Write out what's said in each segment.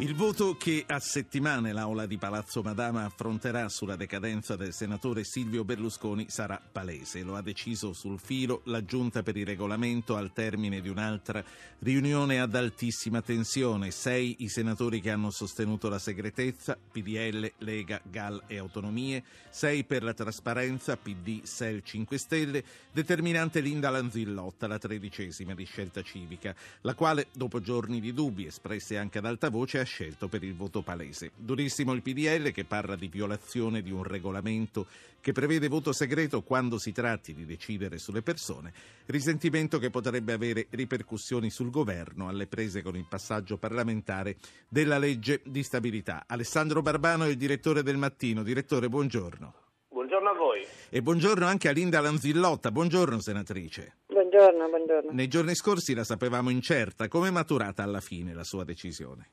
Il voto che a settimane l'Aula di Palazzo Madama affronterà sulla decadenza del senatore Silvio Berlusconi sarà palese. Lo ha deciso sul filo la Giunta per il regolamento al termine di un'altra riunione ad altissima tensione. Sei i senatori che hanno sostenuto la segretezza, PDL, Lega, GAL e Autonomie, sei per la trasparenza, PD, SEL 5 Stelle, determinante Linda Lanzillotta, la tredicesima di scelta civica, la quale, dopo giorni di dubbi espressi anche ad alta voce, ha scelto per il voto palese. Durissimo il PDL che parla di violazione di un regolamento che prevede voto segreto quando si tratti di decidere sulle persone, risentimento che potrebbe avere ripercussioni sul governo alle prese con il passaggio parlamentare della legge di stabilità. Alessandro Barbano è il direttore del Mattino. Direttore, buongiorno. Buongiorno a voi. E buongiorno anche a Linda Lanzillotta. Buongiorno, senatrice. Buongiorno, buongiorno. Nei giorni scorsi la sapevamo incerta. Come è maturata alla fine la sua decisione?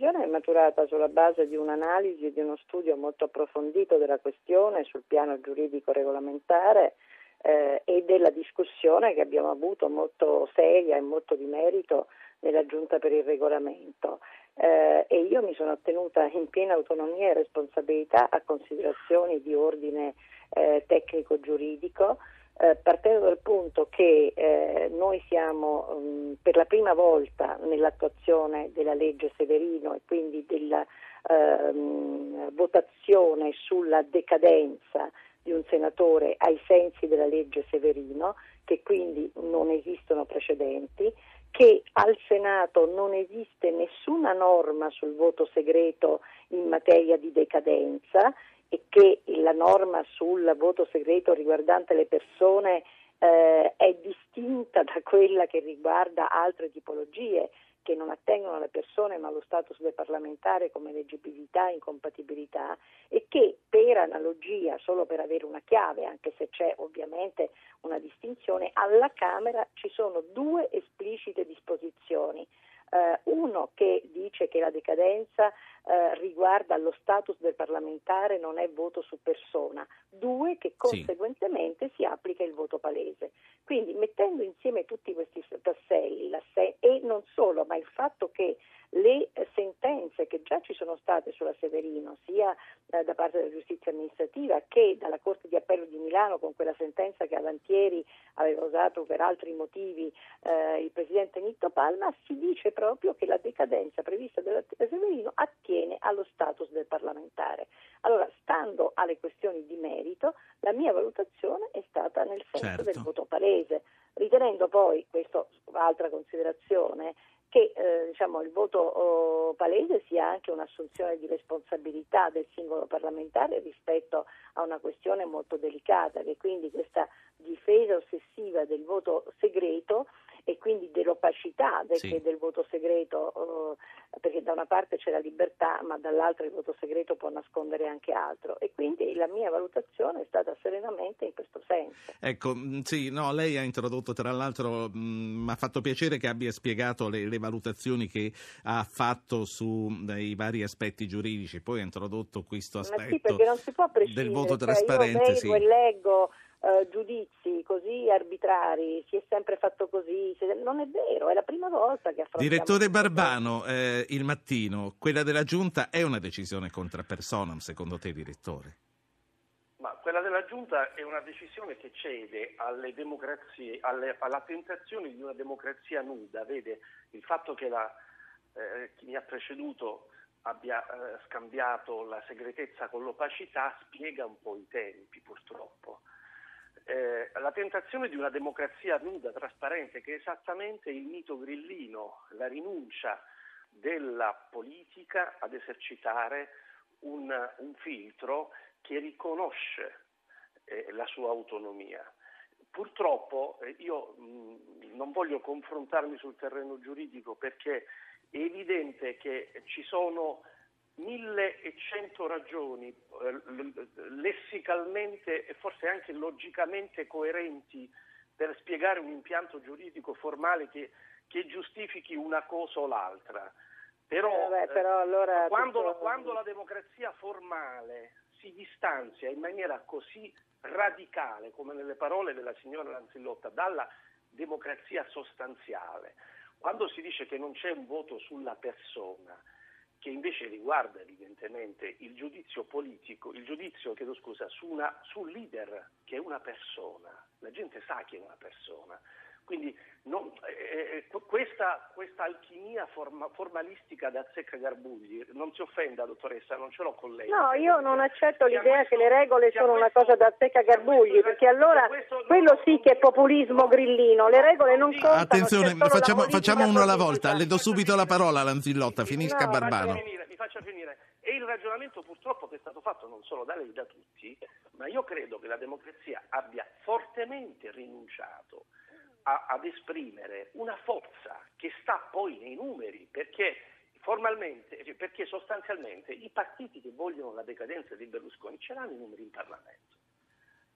Decisione è maturata sulla base di un'analisi e di uno studio molto approfondito della questione sul piano giuridico regolamentare eh, e della discussione che abbiamo avuto molto seria e molto di merito nella Giunta per il regolamento. Eh, e io mi sono attenuta in piena autonomia e responsabilità a considerazioni di ordine eh, tecnico-giuridico eh, partendo dal punto che eh, noi siamo um, per la prima volta nell'attuazione della legge Severino e quindi della um, votazione sulla decadenza di un senatore ai sensi della legge Severino, che quindi non esistono precedenti, che al Senato non esiste nessuna norma sul voto segreto in materia di decadenza e che la norma sul voto segreto riguardante le persone eh, è distinta da quella che riguarda altre tipologie che non attengono alle persone ma allo status del parlamentare come leggibilità e incompatibilità e che per analogia, solo per avere una chiave, anche se c'è ovviamente una distinzione, alla Camera ci sono due esplicite disposizioni eh, uno che dice che la decadenza eh, riguarda lo status del parlamentare, non è voto su persona, due che conseguentemente sì. si applica il voto palese. Quindi mettendo insieme tutti questi tasselli se- e non solo, ma il fatto che le sentenze che già ci sono state sulla Severino, sia eh, da parte della giustizia amministrativa che dalla Corte di Appello di Milano con quella sentenza che Avantieri aveva usato per altri motivi eh, il Presidente Nitto Palma, si dice proprio che la decadenza prevista dalla Severino attiene allo status del parlamentare. Allora, stando alle questioni di merito, la mia valutazione è stata nel senso certo. del voto palese, ritenendo poi, questa altra considerazione, che eh, diciamo, il voto oh, palese sia anche un'assunzione di responsabilità del singolo parlamentare rispetto a una questione molto delicata, che quindi questa difesa ossessiva del voto segreto e quindi dell'opacità del, sì. del voto segreto, eh, perché da una parte c'è la libertà, ma dall'altra il voto segreto può nascondere anche altro. E quindi la mia valutazione è stata serenamente in questo senso. Ecco, mm, sì, no, lei ha introdotto, tra l'altro, mm, mi ha fatto piacere che abbia spiegato le, le valutazioni che ha fatto sui vari aspetti giuridici, poi ha introdotto questo aspetto sì, del voto cioè, trasparente. Io leggo sì. e leggo eh, giudizi così arbitrari, si è sempre fatto così, non è vero, è la prima volta che affrontiamo... Direttore Barbano, eh, il mattino, quella della Giunta è una decisione contra personam secondo te, direttore? Ma quella della Giunta è una decisione che cede alle democrazie, alle, alla tentazione di una democrazia nuda. Vede, il fatto che la, eh, chi mi ha preceduto abbia eh, scambiato la segretezza con l'opacità spiega un po' i tempi, purtroppo eh, la tentazione di una democrazia nuda, trasparente, che è esattamente il mito grillino, la rinuncia della politica ad esercitare un, un filtro che riconosce eh, la sua autonomia. Purtroppo eh, io mh, non voglio confrontarmi sul terreno giuridico perché è evidente che ci sono 1100 ragioni eh, lessicalmente e forse anche logicamente coerenti per spiegare un impianto giuridico formale che, che giustifichi una cosa o l'altra. Però, eh, beh, però allora quando, tutto... quando, la democrazia formale si distanzia in maniera così radicale, come nelle parole della signora Lanzillotta, dalla democrazia sostanziale, quando si dice che non c'è un voto sulla persona, che invece riguarda evidentemente il giudizio politico, il giudizio, chiedo scusa, su una, sul leader che è una persona, la gente sa che è una persona, quindi non, eh, eh questa, questa, alchimia forma, formalistica da Zecca Garbugli, non si offenda dottoressa, non ce l'ho con lei. No, io non accetto l'idea questo, che le regole sono questo, una cosa da Zecca Garbugli, perché allora questo, quello sì che è populismo grillino, le regole non contano. Attenzione, facciamo, facciamo uno alla volta, le do subito la parola Lanzillotta, finisca no, Barbano. Mi faccia, mi faccia finire. E il ragionamento purtroppo che è stato fatto non solo da lei, da tutti, ma io credo che la democrazia abbia fortemente rinunciato a, ad esprimere una forza che sta poi nei numeri, perché formalmente, cioè, perché sostanzialmente i partiti che vogliono la decadenza di Berlusconi ce l'hanno i numeri in Parlamento,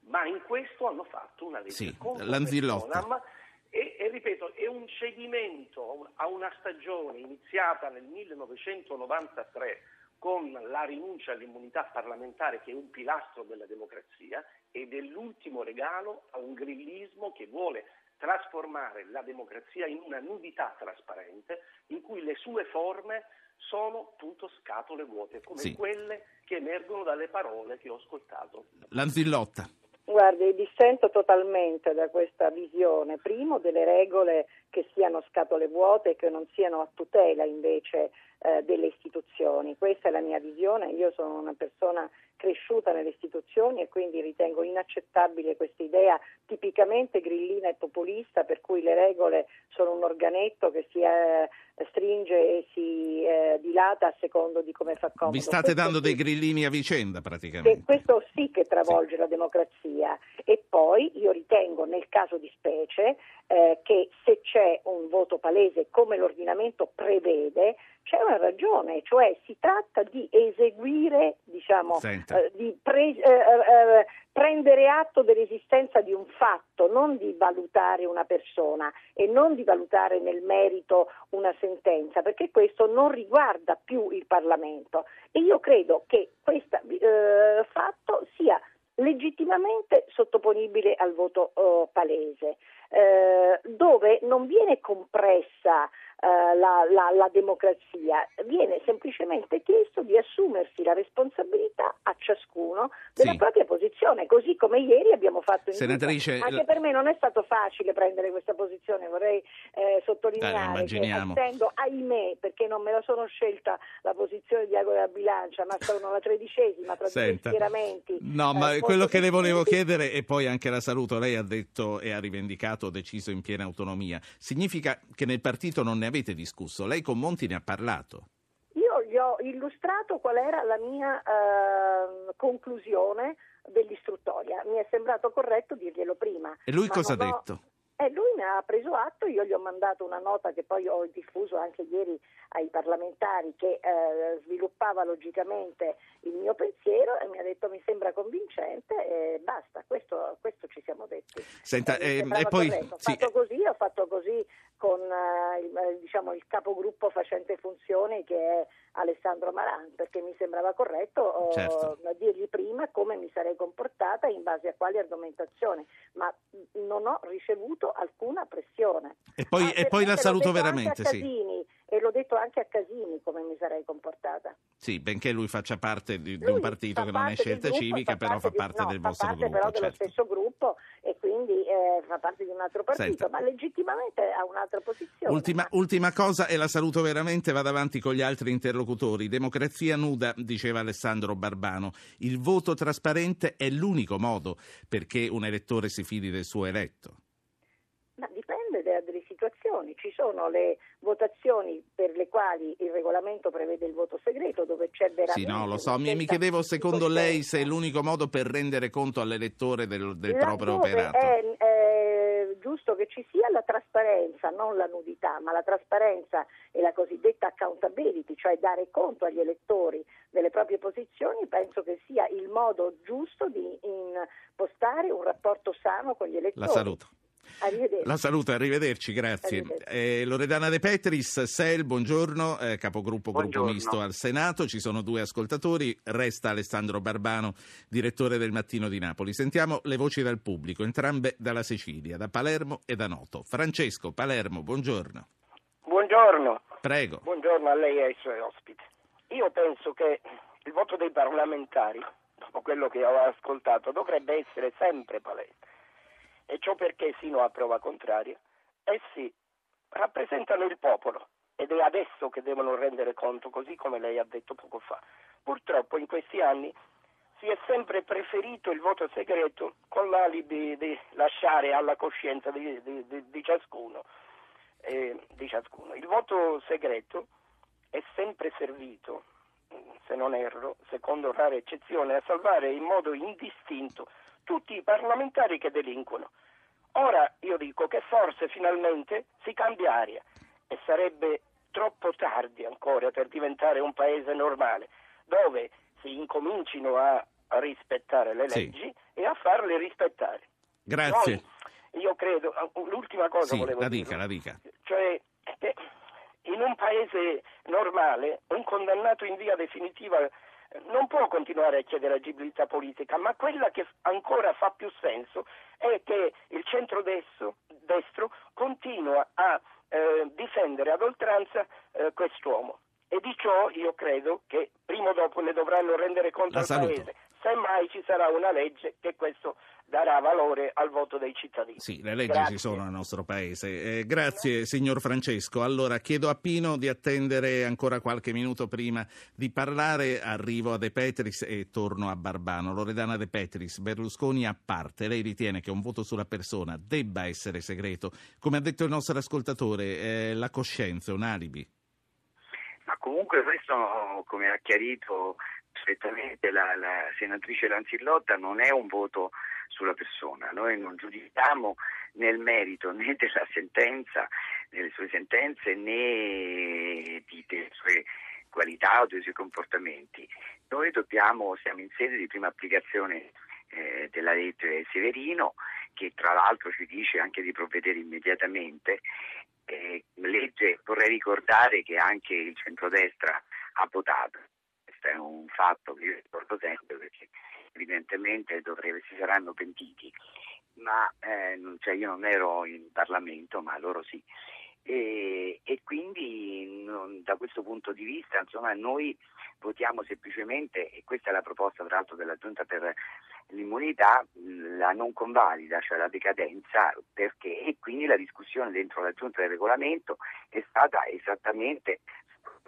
ma in questo hanno fatto una legge sì, Lanzillotta. E, e, ripeto, è un cedimento a una stagione iniziata nel 1993 con la rinuncia all'immunità parlamentare che è un pilastro della democrazia ed è l'ultimo regalo a un grillismo che vuole trasformare la democrazia in una nudità trasparente in cui le sue forme sono appunto scatole vuote, come sì. quelle che emergono dalle parole che ho ascoltato. Lanzillotta. Guardi, dissento totalmente da questa visione, primo delle regole che siano scatole vuote e che non siano a tutela invece eh, delle istituzioni. Questa è la mia visione, io sono una persona cresciuta nelle istituzioni e quindi ritengo inaccettabile questa idea tipicamente grillina e populista per cui le regole sono un organetto che si eh, stringe e si eh, dilata a secondo di come fa comodo. Vi state questo dando sì, dei grillini a vicenda praticamente. questo sì che travolge sì. la democrazia e poi io ritengo nel caso di specie eh, che se c'è un voto palese come l'ordinamento prevede c'è una ragione, cioè si tratta di eseguire, diciamo, eh, di pre- eh, eh, eh, prendere atto dell'esistenza di un fatto, non di valutare una persona e non di valutare nel merito una sentenza, perché questo non riguarda più il Parlamento. E io credo che questo eh, fatto sia legittimamente sottoponibile al voto oh, palese, eh, dove non viene compressa eh, la, la, la, democrazia, viene semplicemente chiesto di assumersi la responsabilità a ciascuno della sì. propria posizione, così come ieri abbiamo fatto in Senatrice, Anche la... per me non è stato facile prendere questa posizione, vorrei eh, sottolineare Dai, che essendo, ahimè, perché non me la sono scelta la posizione di Agora Bilancia, ma sono la tredicesima tra due schieramenti. No, eh, ma quello che le volevo chiedere, e poi anche la saluto, lei ha detto e ha rivendicato, deciso in piena autonomia, significa che nel partito non ne avete discusso. Lei con Monti ne ha parlato. Io gli ho illustrato qual era la mia eh, conclusione dell'istruttoria. Mi è sembrato corretto dirglielo prima. E lui cosa ha detto? Ho... E lui ne ha preso atto, io gli ho mandato una nota che poi ho diffuso anche ieri ai parlamentari che eh, sviluppava logicamente il mio pensiero e mi ha detto mi sembra convincente e basta, questo, questo ci siamo detti. Senta, eh, e poi, ho sì. fatto così, ho fatto così con eh, il, eh, diciamo, il, capogruppo facente funzioni che è Alessandro Maran, perché mi sembrava corretto certo. dirgli prima come mi sarei comportata in base a quali argomentazioni, ma non ho ricevuto alcuna pressione. E poi, e poi la saluto veramente, Casini, sì. E l'ho detto anche a Casini come mi sarei comportata. Sì, benché lui faccia parte di, di un partito che non è scelta gruppo, civica, però fa parte di, no, del fa vostro parte gruppo. però certo. dello stesso gruppo e quindi eh, fa parte di un altro partito, Senta. ma legittimamente ha un'altra posizione. Ultima, ultima cosa, e la saluto veramente, vado avanti con gli altri interlocutori. Democrazia nuda, diceva Alessandro Barbano. Il voto trasparente è l'unico modo perché un elettore si fidi del suo eletto. Ma dipende da delle situazioni. Ci sono le votazioni per le quali il regolamento prevede il voto segreto, dove c'è veramente. Sì, no, lo so. Mi, mi chiedevo, secondo lei, se è l'unico modo per rendere conto all'elettore del, del proprio operato. È, è giusto che ci sia la trasparenza, non la nudità, ma la trasparenza e la cosiddetta accountability, cioè dare conto agli elettori delle proprie posizioni, penso che sia il modo giusto di impostare un rapporto sano con gli elettori. La saluto. Arrivederci. La saluto, arrivederci, grazie. Arrivederci. Eh, Loredana De Petris, SEL, buongiorno, eh, capogruppo Buongiorno. gruppo misto al Senato, ci sono due ascoltatori, resta Alessandro Barbano, direttore del Mattino di Napoli. Sentiamo le voci dal pubblico, entrambe dalla Sicilia, da Palermo e da Noto. Francesco, Palermo, buongiorno. Buongiorno, Prego. buongiorno a lei e ai suoi ospiti. Io penso che il voto dei parlamentari, dopo quello che ho ascoltato, dovrebbe essere sempre palese. E ciò perché, sino a prova contraria, essi rappresentano il popolo ed è adesso che devono rendere conto, così come lei ha detto poco fa. Purtroppo in questi anni si è sempre preferito il voto segreto con l'alibi di lasciare alla coscienza di, di- di- di ciascuno eh, ciascuno. Il voto segreto è sempre servito, se non erro, secondo rare eccezioni, a salvare in modo indistinto tutti i parlamentari che delinquono. Ora io dico che forse finalmente si cambia aria e sarebbe troppo tardi ancora per diventare un paese normale, dove si incomincino a rispettare le Sì. leggi e a farle rispettare. Grazie. Noi, io credo, l'ultima cosa Sì, volevo la dire. dica, la dica. Cioè, eh, in un paese normale, un condannato in via definitiva non può continuare a chiedere agibilità politica, ma quella che ancora fa più senso è che il centrodestro destro continua a eh, difendere ad oltranza eh, quest'uomo. E di ciò io credo che prima o dopo ne dovranno rendere conto La al saluto. Paese. Semmai ci sarà una legge che questo darà valore al voto dei cittadini. Sì, le leggi Grazie. ci sono nel nostro paese. Eh, grazie signor Francesco. Allora chiedo a Pino di attendere ancora qualche minuto prima di parlare. Arrivo a De Petris e torno a Barbano. Loredana De Petris, Berlusconi a parte, lei ritiene che un voto sulla persona debba essere segreto? Come ha detto il nostro ascoltatore, eh, la coscienza è un alibi. Ma comunque questo, come ha chiarito perfettamente la, la senatrice Lanzillotta, non è un voto sulla persona. Noi non giudichiamo nel merito né della sentenza, delle sue sentenze, né di- delle sue qualità o dei suoi comportamenti. Noi dobbiamo, siamo in sede di prima applicazione eh, della legge Severino, che tra l'altro ci dice anche di provvedere immediatamente eh, legge, vorrei ricordare che anche il centrodestra ha votato, questo è un fatto che io ricordo sempre perché evidentemente dovrebbe, si saranno pentiti, ma eh, cioè io non ero in Parlamento, ma loro sì. E, e quindi non- da questo punto di vista insomma noi votiamo semplicemente, e questa è la proposta tra l'altro della Giunta per l'immunità, la non convalida, cioè la decadenza, perché e quindi la discussione dentro la Giunta del regolamento è stata esattamente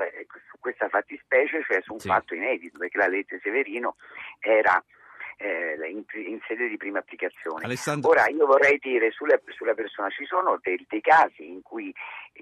eh, su questa fattispecie, cioè su un Sì. fatto inedito, perché la legge Severino era eh, in, in sede di prima applicazione. Alessandro, Ora io vorrei dire sulla, sulla persona, ci sono dei, dei casi in cui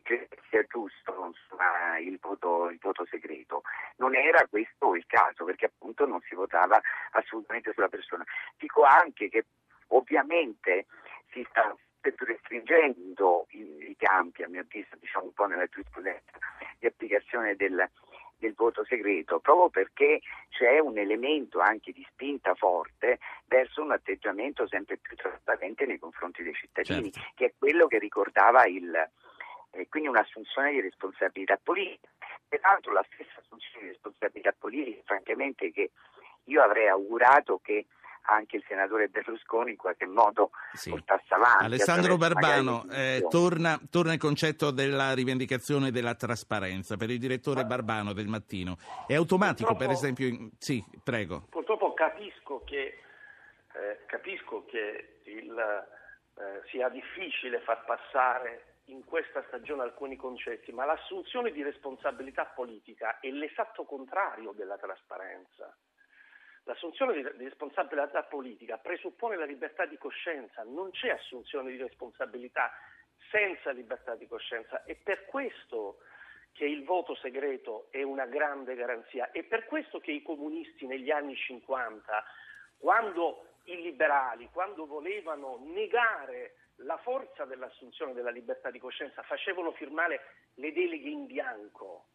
credo sia giusto insomma, il, voto, il voto segreto, non era questo il caso perché appunto non si votava assolutamente sulla persona. Dico anche che ovviamente si sta sempre più restringendo i, i campi, a mio avviso, diciamo un po' nella giurisprudenza di applicazione del, del voto segreto, proprio perché c'è un elemento anche di spinta forte verso un atteggiamento sempre più trasparente nei confronti dei cittadini, Certo. che è quello che ricordava il, eh, quindi un'assunzione di responsabilità politica. Peraltro la stessa assunzione di responsabilità politica, francamente, che io avrei augurato che anche il senatore Berlusconi in qualche modo sì. portasse avanti. Alessandro Barbano, eh, torna, torna il concetto della rivendicazione della trasparenza per il direttore Barbano del mattino. È automatico, per esempio? in- Sì, prego. Purtroppo capisco che, eh, capisco che il, eh, sia difficile far passare in questa stagione alcuni concetti, ma l'assunzione di responsabilità politica è l'esatto contrario della trasparenza. L'assunzione di, responsabilità politica presuppone la libertà di coscienza, non c'è assunzione di responsabilità senza libertà di coscienza. È per questo che il voto segreto è una grande garanzia. È per questo che i comunisti negli anni 50, quando i liberali, quando volevano negare la forza dell'assunzione della libertà di coscienza, facevano firmare le deleghe in bianco.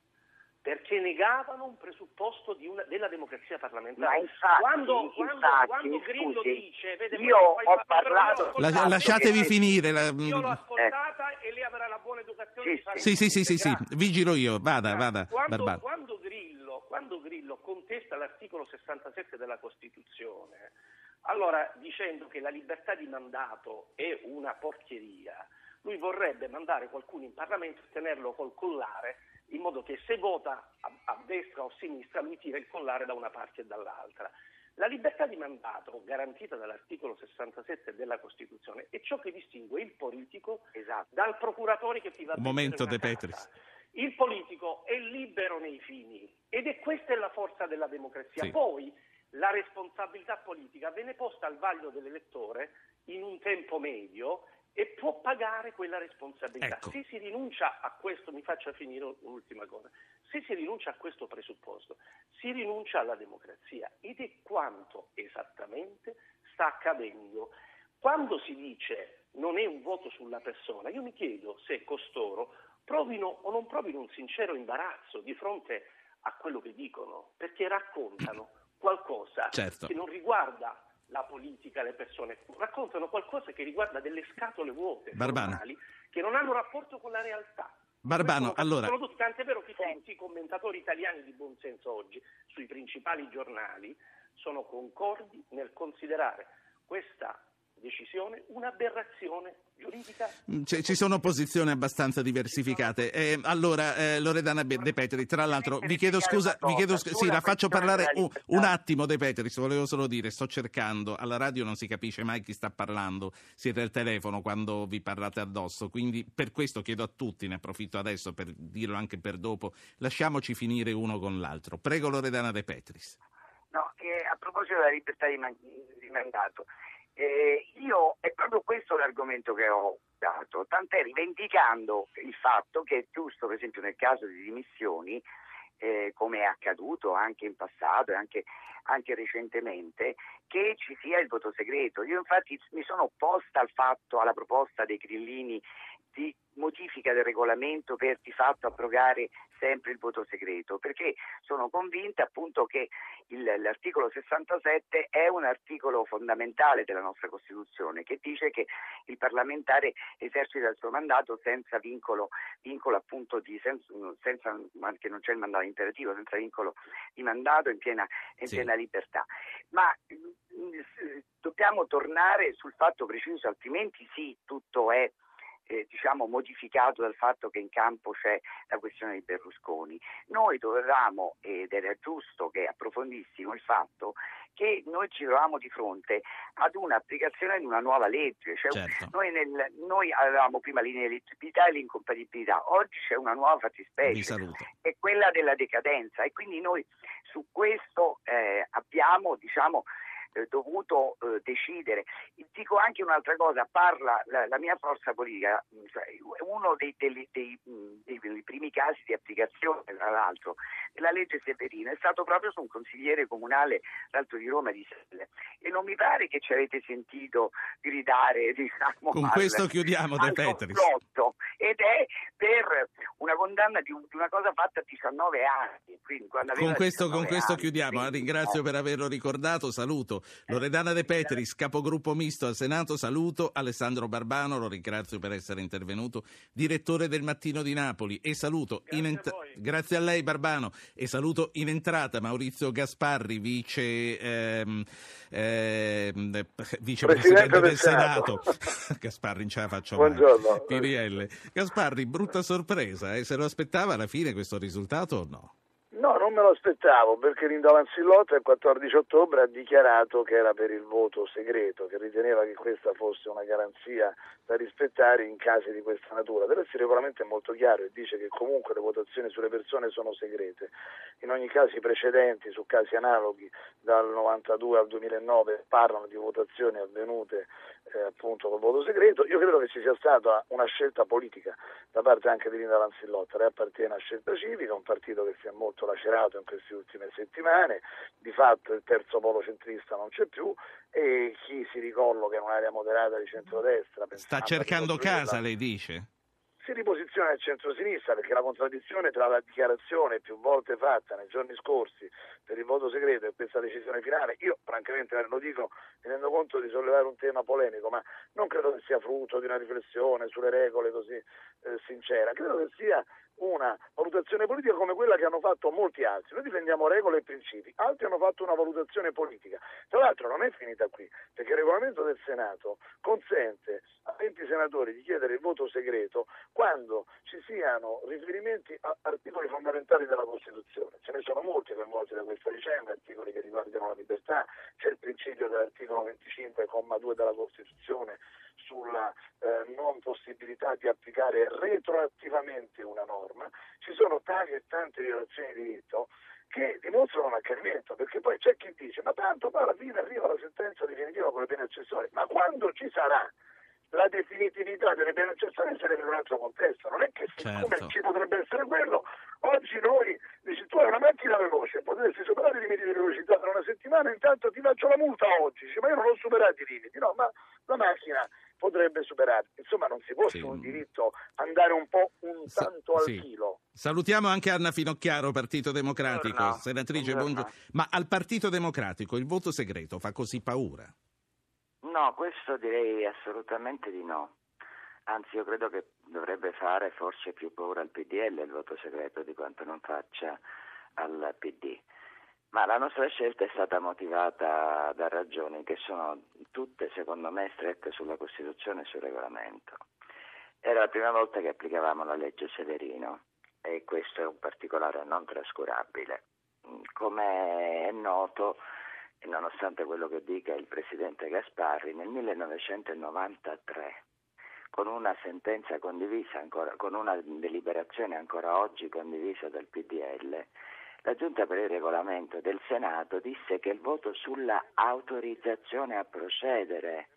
Perché negavano un presupposto di una, della democrazia parlamentare. Ma infatti, quando, quando, infatti, quando Grillo scusi, dice, vede, io ho parlato- La- ascoltata, lasciatevi eh, finire. la- Io l'ho ascoltata e lei avrà la buona educazione Sì, di fare Sì, sì, sì, sì, sì, Grazie. vigilo io. Vada, vada, Quando, quando Grillo, quando Grillo contesta l'articolo 67 della Costituzione, allora dicendo che la libertà di mandato è una porcheria, lui vorrebbe mandare qualcuno in Parlamento e tenerlo col collare in modo che se vota a, a destra o a sinistra lui tira il collare da una parte e dall'altra. La libertà di mandato garantita dall'articolo 67 della Costituzione è ciò che distingue il politico Esatto. dal procuratore che ti va a Un momento, De Petris. Il politico è libero nei fini ed è questa è la forza della democrazia. Sì. Poi la responsabilità politica viene posta al vaglio dell'elettore in un tempo medio e può pagare quella responsabilità. Ecco. Se si rinuncia a questo, mi faccia finire un'ultima cosa, se si rinuncia a questo presupposto, si rinuncia alla democrazia ed è quanto esattamente sta accadendo. Quando si dice non è un voto sulla persona, io mi chiedo se costoro provino o non provino un sincero imbarazzo di fronte a quello che dicono, perché raccontano qualcosa Certo. che non riguarda la politica, le persone, raccontano qualcosa che riguarda delle scatole vuote, Barbano. formali, che non hanno rapporto con la realtà. Barbano, allora- sono tutti, tant'è vero che tutti i commentatori italiani di buon senso oggi sui principali giornali sono concordi nel considerare questa decisione un'aberrazione giuridica. Mm, Ci ci sono posizioni abbastanza diversificate. Eh, allora, eh, Loredana De Petri, tra l'altro, vi chiedo scusa, vi chiedo scusa, sì, la faccio parlare un, un attimo, De Petri, volevo solo dire, sto cercando, alla radio non si capisce mai chi sta parlando, siete al telefono quando vi parlate addosso, quindi per questo chiedo a tutti, ne approfitto adesso per dirlo anche per dopo, lasciamoci finire uno con l'altro. Prego Loredana De Petris. No, a proposito della libertà di, man- di mandato, eh, io è proprio questo l'argomento che ho dato, tant'è rivendicando il fatto che è giusto, per esempio nel caso di dimissioni, eh, come è accaduto anche in passato e anche, anche recentemente, che ci sia il voto segreto. Io infatti mi sono opposta al fatto, alla proposta dei grillini di modifica del regolamento per di fatto abrogare sempre il voto segreto, perché sono convinta appunto che il- l'articolo 67 è un articolo fondamentale della nostra Costituzione che dice che il parlamentare esercita il suo mandato senza vincolo, vincolo appunto di senza, senza ma che non c'è il mandato imperativo, senza vincolo di mandato in piena, in Sì. piena libertà. Ma mm, dobbiamo tornare sul fatto preciso, altrimenti sì, tutto è eh, diciamo modificato dal fatto che in campo c'è la questione di Berlusconi. Noi dovevamo, ed era giusto che approfondissimo il fatto, che noi ci trovavamo di fronte ad un'applicazione di una nuova legge. Cioè, Certo. noi, nel- noi avevamo prima l'ineleggibilità e l'incompatibilità, oggi c'è una nuova fattispecie saluto. è quella della decadenza e quindi noi su questo eh, abbiamo diciamo, eh, dovuto eh, decidere. Dico anche un'altra cosa, parla la, la mia forza politica, mh, cioè, uno dei, dei- dei, mh, dei- dei primi casi di applicazione, tra l'altro, della legge Severino è stato proprio su un consigliere comunale, l'altro di Roma, di Selle. E non mi pare che ci avete sentito gridare, diciamo, Con al- questo chiudiamo, De Petris. complotto. ed è per una condanna di, di una cosa fatta a 19 anni. Quindi, Con questo, con 19 questo anni, chiudiamo, quindi, ringrazio eh. per averlo ricordato, saluto Loredana De Petris, capogruppo misto al Senato, saluto Alessandro Barbano, lo ringrazio per essere intervenuto, direttore del Mattino di Napoli e saluto, Grazie in a ent- voi. grazie a lei Barbano e saluto in entrata Maurizio Gasparri, vice, ehm, ehm, vicepresidente Presidente del Senato. Senato. Gasparri non ce la faccio mai. Buongiorno. PDL. Gasparri, brutta sorpresa, eh? se lo aspettava alla fine questo risultato o no? No, non me lo aspettavo perché Lindo Lanzillotta il 14 ottobre ha dichiarato che era per il voto segreto, che riteneva che questa fosse una garanzia da rispettare in casi di questa natura. Resto il regolamento è molto chiaro e dice che comunque le votazioni sulle persone sono segrete. In ogni caso i precedenti su casi analoghi dal 92 al 2009 parlano di votazioni avvenute eh, appunto col voto segreto. Io credo che ci sia stata una scelta politica da parte anche di Linda Lanzillotta. Lei appartiene a Scelta Civica, un partito che si è molto lacerato in queste ultime settimane. Di fatto il terzo polo centrista non c'è più e chi si ricolloca in un'area moderata di centrodestra. Sta cercando casa, lei dice? Si riposiziona nel centro-sinistra perché la contraddizione tra la dichiarazione più volte fatta nei giorni scorsi per il voto segreto e questa decisione finale, io francamente lo dico, mi rendo conto di sollevare un tema polemico, ma non credo che sia frutto di una riflessione sulle regole così eh, sincera, credo che sia una valutazione politica come quella che hanno fatto molti altri. Noi difendiamo regole e principi, altri hanno fatto una valutazione politica. Tra l'altro non è finita qui, perché il regolamento del Senato consente a 20 senatori di chiedere il voto segreto quando ci siano riferimenti a articoli fondamentali della Costituzione. Ce ne sono molti coinvolti da questa vicenda, articoli che riguardano la libertà, c'è il principio dell'articolo 25,2 della Costituzione sulla eh, non possibilità di applicare retroattivamente una norma, ci sono tali e tante violazioni di diritto che dimostrano un accanimento, perché poi c'è chi dice ma tanto poi alla fine arriva la sentenza definitiva con le pene accessorie, ma quando ci sarà la definitività delle pene accessorie sarebbe in un altro contesto, non è che siccome certo. ci potrebbe essere quello, oggi noi dici tu hai una macchina veloce, potresti superare i limiti di velocità tra una settimana, intanto ti faccio la multa oggi, dici ma io non ho superato i limiti, no, ma la macchina potrebbe superare. Insomma, non si può sì. su un diritto andare un po' un tanto Sa- al sì. chilo. Salutiamo anche Anna Finocchiaro, Partito Democratico, Buongiorno. senatrice, buongiorno. Ma al Partito Democratico il voto segreto fa così paura? No, questo direi assolutamente di no. Anzi, io credo che dovrebbe fare forse più paura al PDL il voto segreto di quanto non faccia al PD. Ma la nostra scelta è stata motivata da ragioni che sono tutte, secondo me, strette sulla Costituzione e sul regolamento. Era la prima volta che applicavamo la legge Severino e questo è un particolare non trascurabile. Come è noto, nonostante quello che dica il Presidente Gasparri, nel 1993 con una sentenza condivisa ancora, con una deliberazione ancora oggi condivisa dal PDL, la Giunta per il regolamento del Senato disse che il voto sulla autorizzazione a procedere,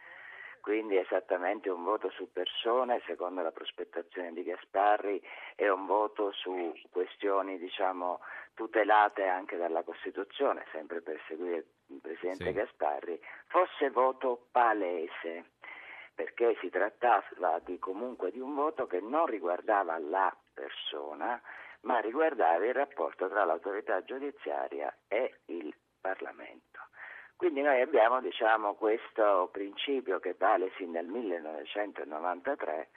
quindi esattamente un voto su persone, secondo la prospettazione di Gasparri, è un voto su questioni diciamo, tutelate anche dalla Costituzione, sempre per seguire il Presidente sì. Gasparri, fosse voto palese perché si trattava di, comunque di un voto che non riguardava la persona, ma riguardava il rapporto tra l'autorità giudiziaria e il Parlamento. Quindi noi abbiamo diciamo, questo principio che vale sin dal 1993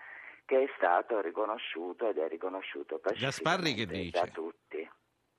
che è stato riconosciuto ed è riconosciuto pacificamente da tutti.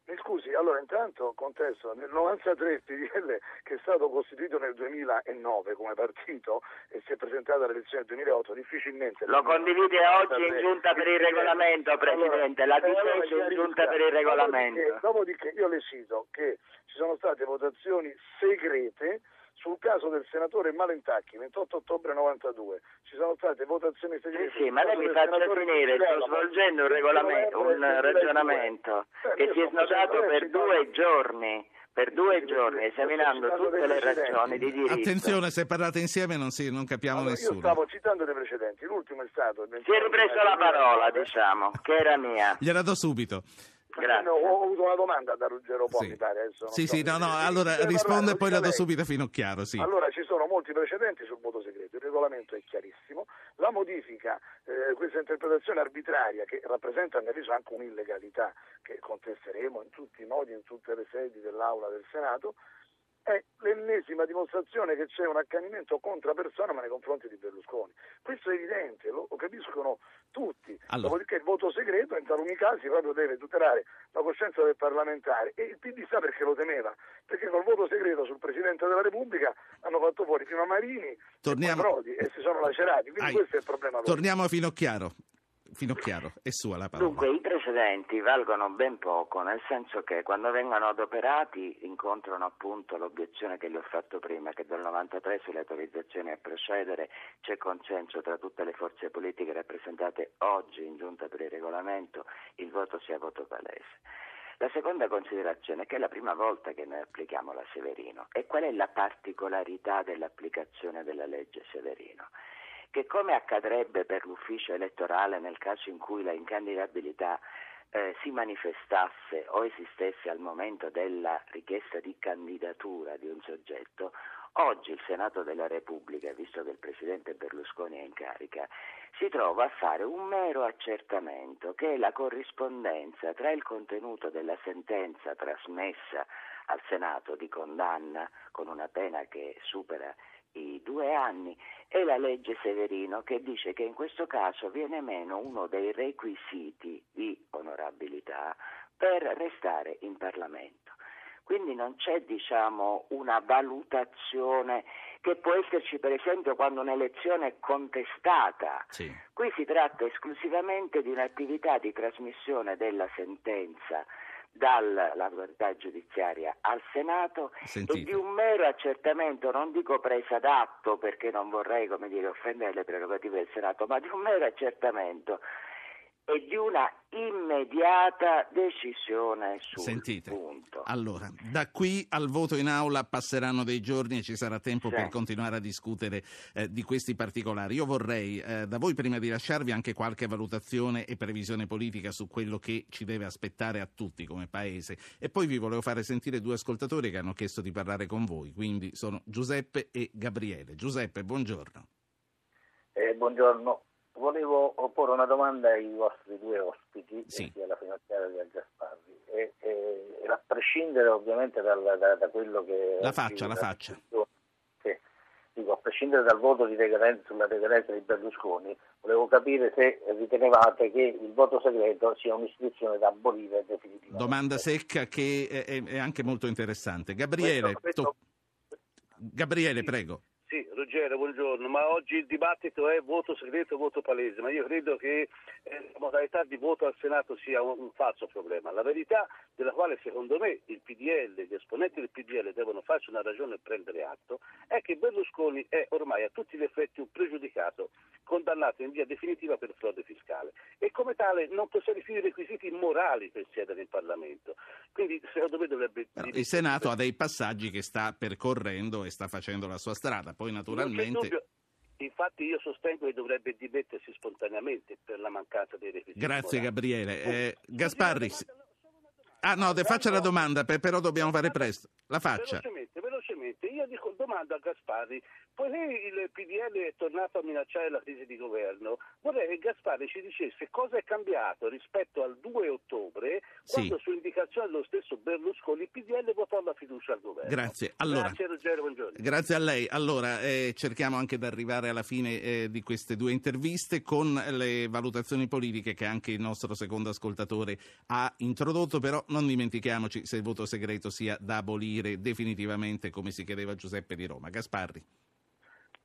Mi scusi, allora intanto contesto, nel 93 il PDL che è stato costituito nel 2009 come partito e si è presentato alle elezioni del 2008 difficilmente... Lo condivide oggi in giunta per il regolamento, Presidente, allora, la dice in giunta per il regolamento. Dopodiché, dopodiché io le cito che ci sono state votazioni segrete sul caso del senatore Malentacchi, 28 ottobre 92, ci sono state votazioni segrete. Sì, sì ma lei mi faccia finire, sto svolgendo un, regolamento, un ragionamento eh, che si è snodato per due giorni per due giorni esaminando tutte le ragioni di diritto. Attenzione, se parlate insieme non, si, non capiamo allora, nessuno. Io stavo citando dei precedenti, l'ultimo è stato... Si è ripreso la parola, diciamo, che era mia. Gliela do subito. Grazie. Ho avuto una domanda da Ruggero Po, sì. mi pare. Adesso sì, so. sì, no, no, allora risponde e poi la do subito fino chiaro. Sì. Allora, ci sono molti precedenti sul voto segreto, il regolamento è chiarissimo, la modifica, eh, questa interpretazione arbitraria che rappresenta a mio avviso anche un'illegalità che contesteremo in tutti i modi, in tutte le sedi dell'Aula del Senato, è l'ennesima dimostrazione che c'è un accanimento contra persona ma nei confronti di Berlusconi. Questo è evidente, lo, lo capiscono tutti. Allora. Dopodiché il voto segreto in taluni casi proprio deve tutelare la coscienza del parlamentare e il PD sa perché lo temeva, perché col voto segreto sul Presidente della Repubblica hanno fatto fuori prima Marini Torniamo... e Prodi e si sono lacerati, quindi Ai. questo è il problema. Torniamo fino a chiaro. Finocchiaro, è sua la parola. Dunque, i precedenti valgono ben poco, nel senso che quando vengono adoperati incontrano appunto l'obiezione che le ho fatto prima, che dal 93 sulle autorizzazioni a procedere c'è consenso tra tutte le forze politiche rappresentate oggi in giunta per il regolamento, il voto sia voto palese. La seconda considerazione è che è la prima volta che noi applichiamo la Severino e qual è la particolarità dell'applicazione della legge Severino? Che come accadrebbe per l'ufficio elettorale nel caso in cui la incandidabilità eh, si manifestasse o esistesse al momento della richiesta di candidatura di un soggetto, Oggi il Senato della Repubblica, visto che il Presidente Berlusconi è in carica, si trova a fare un mero accertamento che è la corrispondenza tra il contenuto della sentenza trasmessa al Senato di condanna con una pena che supera i due anni e la legge Severino che dice che in questo caso viene meno uno dei requisiti di onorabilità per restare in Parlamento. Quindi non c'è diciamo, una valutazione che può esserci per esempio quando un'elezione è contestata. Sì. Qui si tratta esclusivamente di un'attività di trasmissione della sentenza dall'autorità giudiziaria al Senato Sentite. e di un mero accertamento, non dico presa d'atto perché non vorrei come dire, offendere le prerogative del Senato, ma di un mero accertamento e di una immediata decisione sul Sentite, punto. allora, da qui al voto in aula passeranno dei giorni e ci sarà tempo Sì. per continuare a discutere eh, di questi particolari. Io vorrei eh, da voi, prima di lasciarvi, anche qualche valutazione e previsione politica su quello che ci deve aspettare a tutti come Paese. E poi vi volevo fare sentire due ascoltatori che hanno chiesto di parlare con voi, quindi sono Giuseppe e Gabriele. Giuseppe, buongiorno. Eh, buongiorno, volevo porre una domanda ai vostri due ospiti, Sì. sia alla finanziaria che al Gasparri, e, e- e a prescindere ovviamente dal- da, da quello che... La faccia, la faccia. Sì. Dico, a prescindere dal voto di decadenza, sulla decadenza di Berlusconi, volevo capire se ritenevate che il voto segreto sia un'istituzione da abolire definitivamente. Domanda secca che è, è- è anche molto interessante. Gabriele, Questo- questo- to- Gabriele, prego. Sì, Ruggero, buongiorno. Ma oggi il dibattito è voto segreto o voto palese, ma io credo che eh, la modalità di voto al Senato sia un, un falso problema. La verità della quale secondo me il PDL, gli esponenti del PDL devono farsi una ragione e prendere atto, è che Berlusconi è ormai a tutti gli effetti un pregiudicato, condannato in via definitiva per frode fiscale e tale non possiede più i requisiti morali per siedere in Parlamento. Quindi secondo me dovrebbe... Però il Senato ha dei passaggi che sta percorrendo e sta facendo la sua strada. Poi naturalmente. Infatti io sostengo che dovrebbe dimettersi spontaneamente per la mancanza dei requisiti. Grazie morali. Gabriele. Eh, Gasparri. Ah no, faccia la domanda, pe- però dobbiamo fare presto. La faccia. Velocemente, velocemente. Io dico, domando a Gasparri, poiché il PDL è tornato a minacciare la crisi di governo, vorrei che Gasparri ci dicesse cosa è cambiato rispetto al 2 ottobre, Sì. quando su indicazione dello stesso Berlusconi il PDL votò la fiducia al governo. Grazie. Allora, Grazie Ruggero, buongiorno. Grazie a lei. Allora, eh, cerchiamo anche di arrivare alla fine eh, di queste due interviste con le valutazioni politiche che anche il nostro secondo ascoltatore ha introdotto, però non dimentichiamoci se il voto segreto sia da abolire definitivamente come si chiedeva Giuseppe di Roma. Gasparri.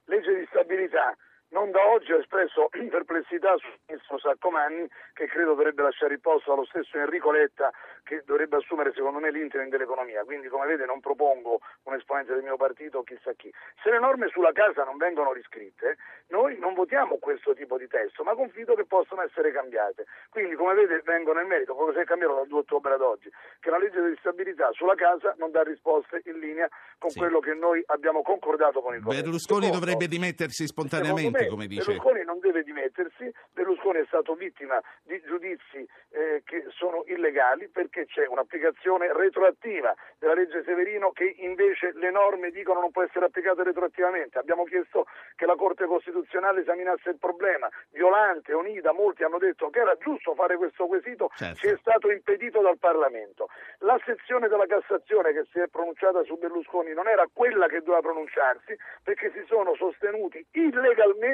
legge di stabilità. Non da oggi ho espresso perplessità sul ministro Saccomanni che credo dovrebbe lasciare il posto allo stesso Enrico Letta che dovrebbe assumere secondo me l'interim dell'economia. Quindi come vede non propongo un esponente del mio partito o chissà chi. Se le norme sulla casa non vengono riscritte noi non votiamo questo tipo di testo ma confido che possano essere cambiate. Quindi come vede vengo nel merito, cosa è cambiato dal 2 ottobre ad oggi? Che la legge di stabilità sulla casa non dà risposte in linea con Sì. quello che noi abbiamo concordato con il governo. Berlusconi Secondo, dovrebbe dimettersi spontaneamente, me come dice. Berlusconi non deve dimettersi, Berlusconi è stato vittima di giudizi eh, che sono illegali perché c'è un'applicazione retroattiva della legge Severino che invece le norme dicono non può essere applicata retroattivamente. Abbiamo chiesto che la Corte Costituzionale esaminasse il problema. Violante, Onida, molti hanno detto che era giusto fare questo quesito, Certo. ci è stato impedito dal Parlamento. La sezione della Cassazione che si è pronunciata su Berlusconi non era quella che doveva pronunciarsi perché si sono sostenuti illegalmente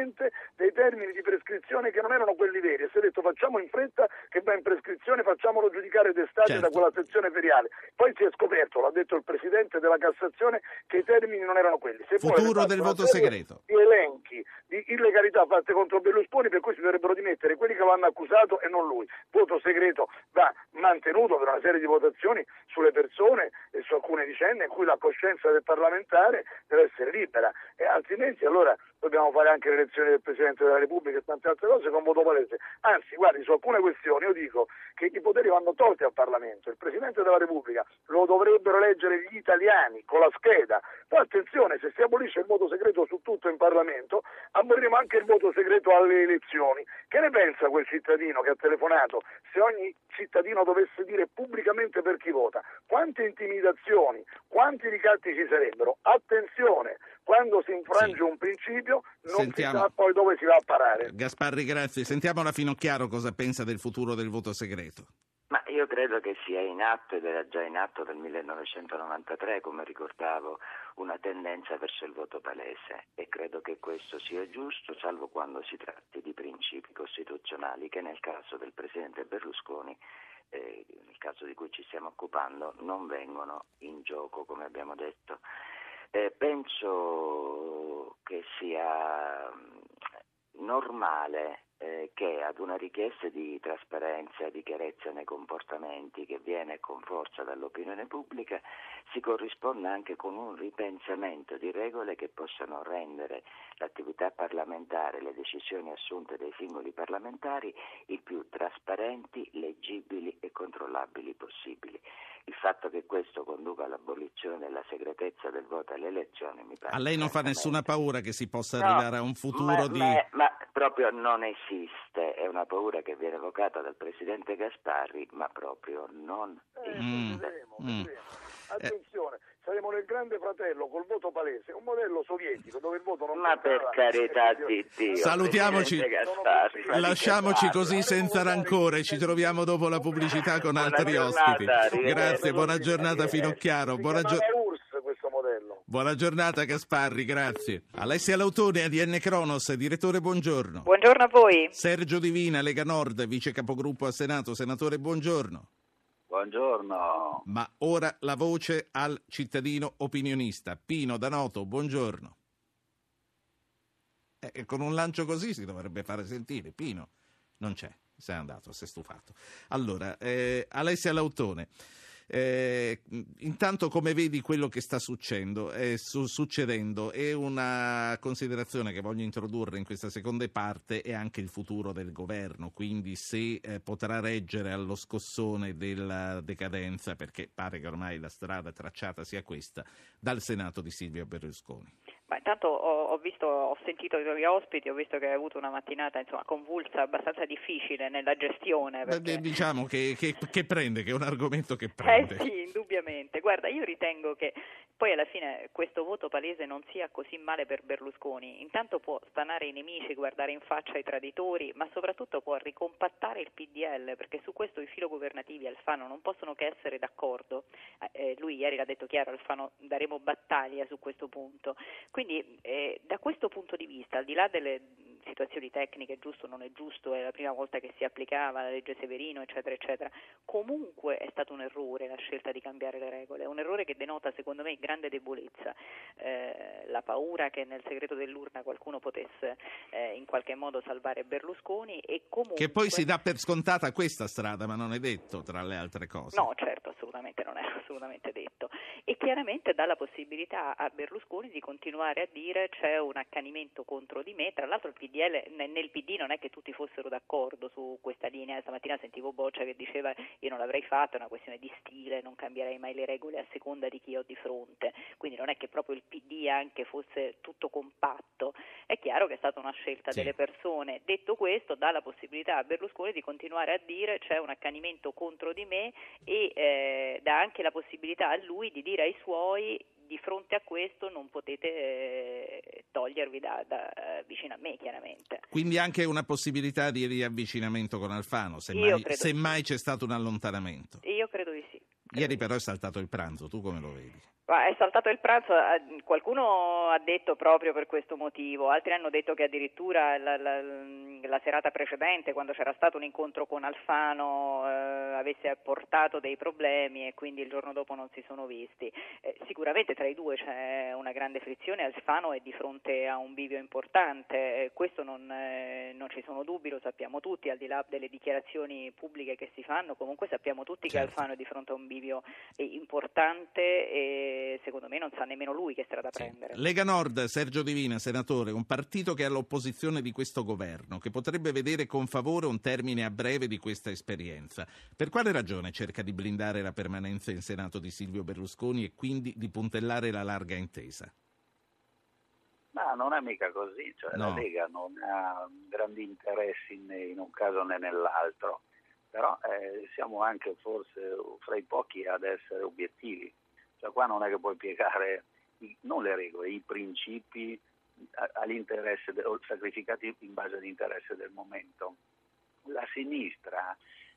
dei termini di prescrizione che non erano quelli veri e si è detto facciamo in fretta che va in prescrizione, facciamolo giudicare d'estate Certo. da quella sezione feriale. Poi si è scoperto, l'ha detto il Presidente della Cassazione, che i termini non erano quelli. Se poi Futuro del voto segreto. Di elenchi di illegalità fatte contro Berlusconi per cui si dovrebbero dimettere quelli che lo hanno accusato e non lui. Voto segreto va mantenuto per una serie di votazioni sulle persone e su alcune vicende in cui la coscienza del parlamentare deve essere libera e altrimenti allora dobbiamo fare anche le elezioni del Presidente della Repubblica e tante altre cose con voto palese. Anzi, guardi, su alcune questioni io dico che i poteri vanno tolti al Parlamento. Il Presidente della Repubblica lo dovrebbero eleggere gli italiani con la scheda. Ma attenzione, se si abolisce il voto segreto su tutto in Parlamento, aboliremo anche il voto segreto alle elezioni. Che ne pensa quel cittadino che ha telefonato se ogni cittadino dovesse dire pubblicamente per chi vota? Quante intimidazioni, quanti ricatti ci sarebbero? Attenzione, quando si infrange sì. un principio non Sentiamo... si sa poi dove si va a parare. Gasparri, grazie. Sentiamo la Finocchiaro cosa pensa del futuro del voto segreto. Ma io credo che sia in atto ed era già in atto dal 1993, come ricordavo, una tendenza verso il voto palese e credo che questo sia giusto, salvo quando si tratti di principi costituzionali che nel caso del Presidente Berlusconi, eh, nel caso di cui ci stiamo occupando, non vengono in gioco, come abbiamo detto. Eh, penso che sia mm, normale eh, che ad una richiesta di trasparenza e di chiarezza nei comportamenti che viene con forza dall'opinione pubblica si corrisponda anche con un ripensamento di regole che possano rendere l'attività parlamentare, le decisioni assunte dai singoli parlamentari il più trasparenti, leggibili e controllabili possibili. Il fatto che questo conduca all'abolizione della segretezza del voto alle elezioni mi pare. A lei non fa nessuna paura che si possa no, arrivare a un futuro ma, di. Ma, ma proprio non esiste, è una paura che viene evocata dal presidente Gasparri, ma proprio non eh, esiste. Mm. Vedremo, vedremo. Eh. Attenzione, saremo nel grande fratello col voto palese, un modello sovietico dove il voto non Ma per carità di Dio. Salutiamoci, lasciamoci così senza rancore, ci troviamo dopo la pubblicità con altri ospiti. Grazie, buona giornata Finocchiaro. Buona giornata. Buona giornata Gasparri, grazie. Alessia Lautone, ADN Cronos, direttore, buongiorno. Buongiorno a voi. Sergio Divina, Lega Nord, vice capogruppo al Senato, senatore, buongiorno. Buongiorno. Ma ora la voce al cittadino opinionista. Pino Danoto, buongiorno. Eh, con un lancio così si dovrebbe fare sentire. Pino, non c'è, se è andato, si è stufato. Allora, eh, Alessia Lautone. Eh, intanto come vedi quello che sta succedendo, è, su, succedendo è una considerazione che voglio introdurre in questa seconda parte è anche il futuro del governo, quindi se eh, potrà reggere allo scossone della decadenza, perché pare che ormai la strada tracciata sia questa, dal Senato di Silvio Berlusconi. Ma intanto ho, ho, visto, ho sentito gli ospiti, ho visto che hai avuto una mattinata insomma, convulsa, abbastanza difficile nella gestione. Perché... Beh, diciamo che, che, che, prende, che è un argomento che eh prende. Eh sì, indubbiamente. Guarda, io ritengo che poi alla fine questo voto palese non sia così male per Berlusconi. Intanto può stanare i nemici, guardare in faccia i traditori, ma soprattutto può ricompattare il PDL, perché su questo i filogovernativi Alfano non possono che essere d'accordo. Eh, lui ieri l'ha detto chiaro, Alfano daremo battaglia su questo punto. Quindi eh, da questo punto di vista, al di là delle situazioni tecniche, giusto o non è giusto, è la prima volta che si applicava la legge Severino, eccetera, eccetera, comunque è stato un errore la scelta di cambiare le regole, è un errore che denota secondo me grande debolezza, eh, la paura che nel segreto dell'urna qualcuno potesse eh, in qualche modo salvare Berlusconi e comunque... Che poi si dà per scontata questa strada, ma non è detto tra le altre cose. No, certo, assolutamente non è assolutamente detto. E chiaramente dà la possibilità a Berlusconi di continuare a dire c'è un accanimento contro di me, tra l'altro il PDL, nel PD non è che tutti fossero d'accordo su questa linea, stamattina sentivo Boccia che diceva io non l'avrei fatto, è una questione di stile, non cambierei mai le regole a seconda di chi ho di fronte, quindi non è che proprio il PD anche fosse tutto compatto, è chiaro che è stata una scelta sì. delle persone. Detto questo, dà la possibilità a Berlusconi di continuare a dire c'è un accanimento contro di me e eh, dà anche la possibilità a lui di dire ai suoi di fronte a questo non potete eh, togliervi da, da, eh, vicino a me, chiaramente. Quindi anche una possibilità di riavvicinamento con Alfano, se mai, se mai c'è stato un allontanamento. Io credo di sì. Credo Ieri però è saltato il pranzo, tu come lo vedi? È saltato il pranzo, eh, qualcuno ha detto proprio per questo motivo, altri hanno detto che addirittura la, la, la serata precedente, quando c'era stato un incontro con Alfano, eh, avesse portato dei problemi e quindi il giorno dopo non si sono visti. Eh, sicuramente tra i due c'è una grande frizione, Alfano è di fronte a un bivio importante, eh, questo non, eh, non, ci sono dubbi, lo sappiamo tutti, al di là delle dichiarazioni pubbliche che si fanno, comunque sappiamo tutti certo. che Alfano è di fronte a un bivio eh, importante. E, secondo me non sa nemmeno lui che strada sì. prendere. Lega Nord, Sergio Divina, senatore, un partito che è all'opposizione di questo governo, che potrebbe vedere con favore un termine a breve di questa esperienza. Per quale ragione cerca di blindare la permanenza in Senato di Silvio Berlusconi e quindi di puntellare la larga intesa? Ma non è mica così, cioè No. la Lega non ha grandi interessi né in un caso né nell'altro, però eh, siamo anche forse fra i pochi ad essere obiettivi, cioè qua non è che puoi piegare i- non le regole, i principi all'interesse o sacrificati in base all'interesse del momento. La sinistra,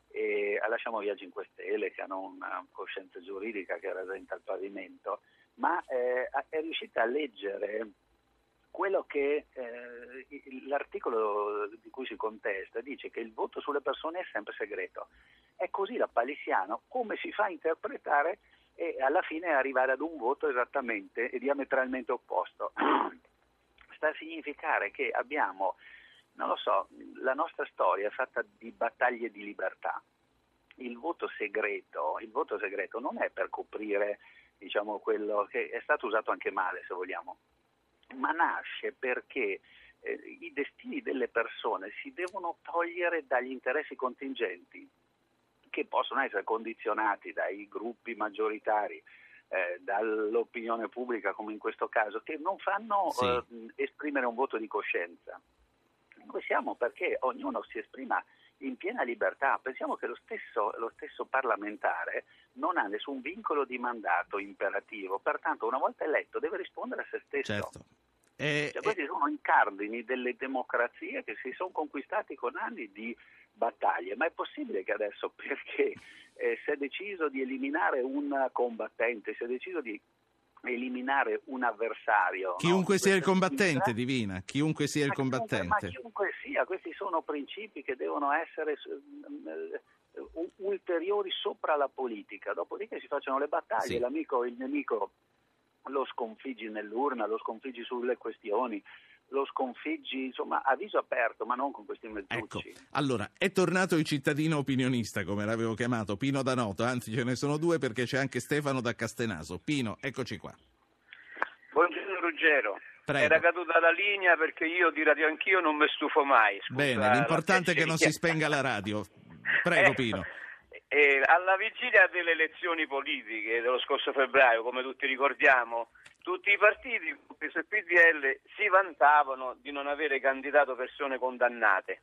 eh, lasciamo via 5 Stelle che hanno una coscienza giuridica che rasenta il pavimento, ma eh, è riuscita a leggere quello che eh, l'articolo di cui si contesta dice che il voto sulle persone è sempre segreto. È così la Palissiano come si fa a interpretare e alla fine arrivare ad un voto esattamente e diametralmente opposto. Sta a significare che abbiamo, non lo so, la nostra storia è fatta di battaglie di libertà. Il voto segreto, il voto segreto non è per coprire diciamo, quello che è stato usato anche male, se vogliamo, ma nasce perché eh, i destini delle persone si devono togliere dagli interessi contingenti che possono essere condizionati dai gruppi maggioritari, eh, dall'opinione pubblica come in questo caso, che non fanno Sì. eh, esprimere un voto di coscienza. Noi siamo perché ognuno si esprima in piena libertà. Pensiamo che lo stesso, lo stesso parlamentare non ha nessun vincolo di mandato imperativo, pertanto una volta eletto deve rispondere a se stesso. Certo. Eh, Cioè, questi sono i cardini delle democrazie che si sono conquistati con anni di battaglie, ma è possibile che adesso, perché eh, si è deciso di eliminare un combattente, si è deciso di eliminare un avversario. chiunque no, sia il combattente, Divina, chiunque sia il combattente. Ma chiunque sia, questi sono principi che devono essere eh, u- ulteriori sopra la politica, dopodiché si facciano le battaglie, Sì. l'amico, il nemico lo sconfiggi nell'urna, lo sconfiggi sulle questioni, lo sconfiggi insomma a viso aperto, ma non con questi Ecco, mezzucci. allora, è tornato il cittadino opinionista, come l'avevo chiamato, Pino Danoto, anzi ce ne sono due perché c'è anche Stefano da Castenaso. Pino, eccoci qua. Buongiorno Ruggero. Prego. Era caduta la linea perché io di Radio Anch'io non mi stufo mai. scusa Bene, l'importante è che non si spenga la radio. Prego Eh, Pino. eh, alla vigilia delle elezioni politiche dello scorso febbraio, come tutti ricordiamo, tutti i partiti, compreso il PDL, si vantavano di non avere candidato persone condannate.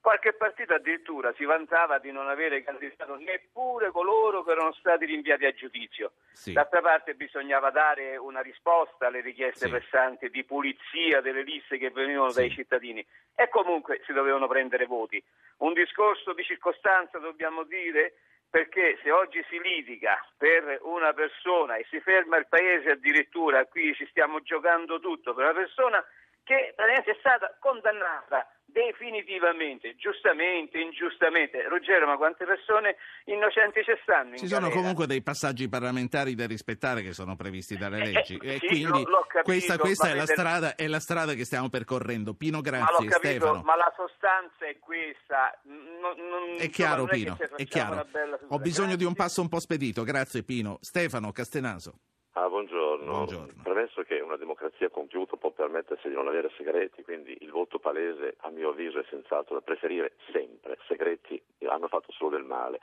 Qualche partito addirittura si vantava di non avere candidato neppure coloro che erano stati rinviati a giudizio. Sì. D'altra parte bisognava dare una risposta alle richieste Sì. pressanti di pulizia delle liste che venivano Sì. dai cittadini e comunque si dovevano prendere voti. Un discorso di circostanza dobbiamo dire perché se oggi si litiga per una persona e si ferma il paese addirittura, qui ci stiamo giocando tutto per una persona che praticamente è stata condannata definitivamente, giustamente, ingiustamente. Ruggero, ma quante persone innocenti ci stanno? in Ci sono galera? comunque dei passaggi parlamentari da rispettare che sono previsti dalle Eh, leggi eh, e sì, quindi l'ho- l'ho capito, questa, questa ma è, la strada, è la strada che stiamo percorrendo. Pino, Ma grazie. capito, Stefano. ma la sostanza è questa. Non- non- È insomma, chiaro, che Pino, è chiaro. Ho bisogno di un Grazie. passo un po' spedito. Grazie, Pino. Stefano Castenaso. Ah, buongiorno. Buongiorno. Premesso che una democrazia compiuta può permettersi di non avere segreti, quindi il voto palese, a mio avviso, è senz'altro da preferire sempre. Segreti hanno fatto solo del male.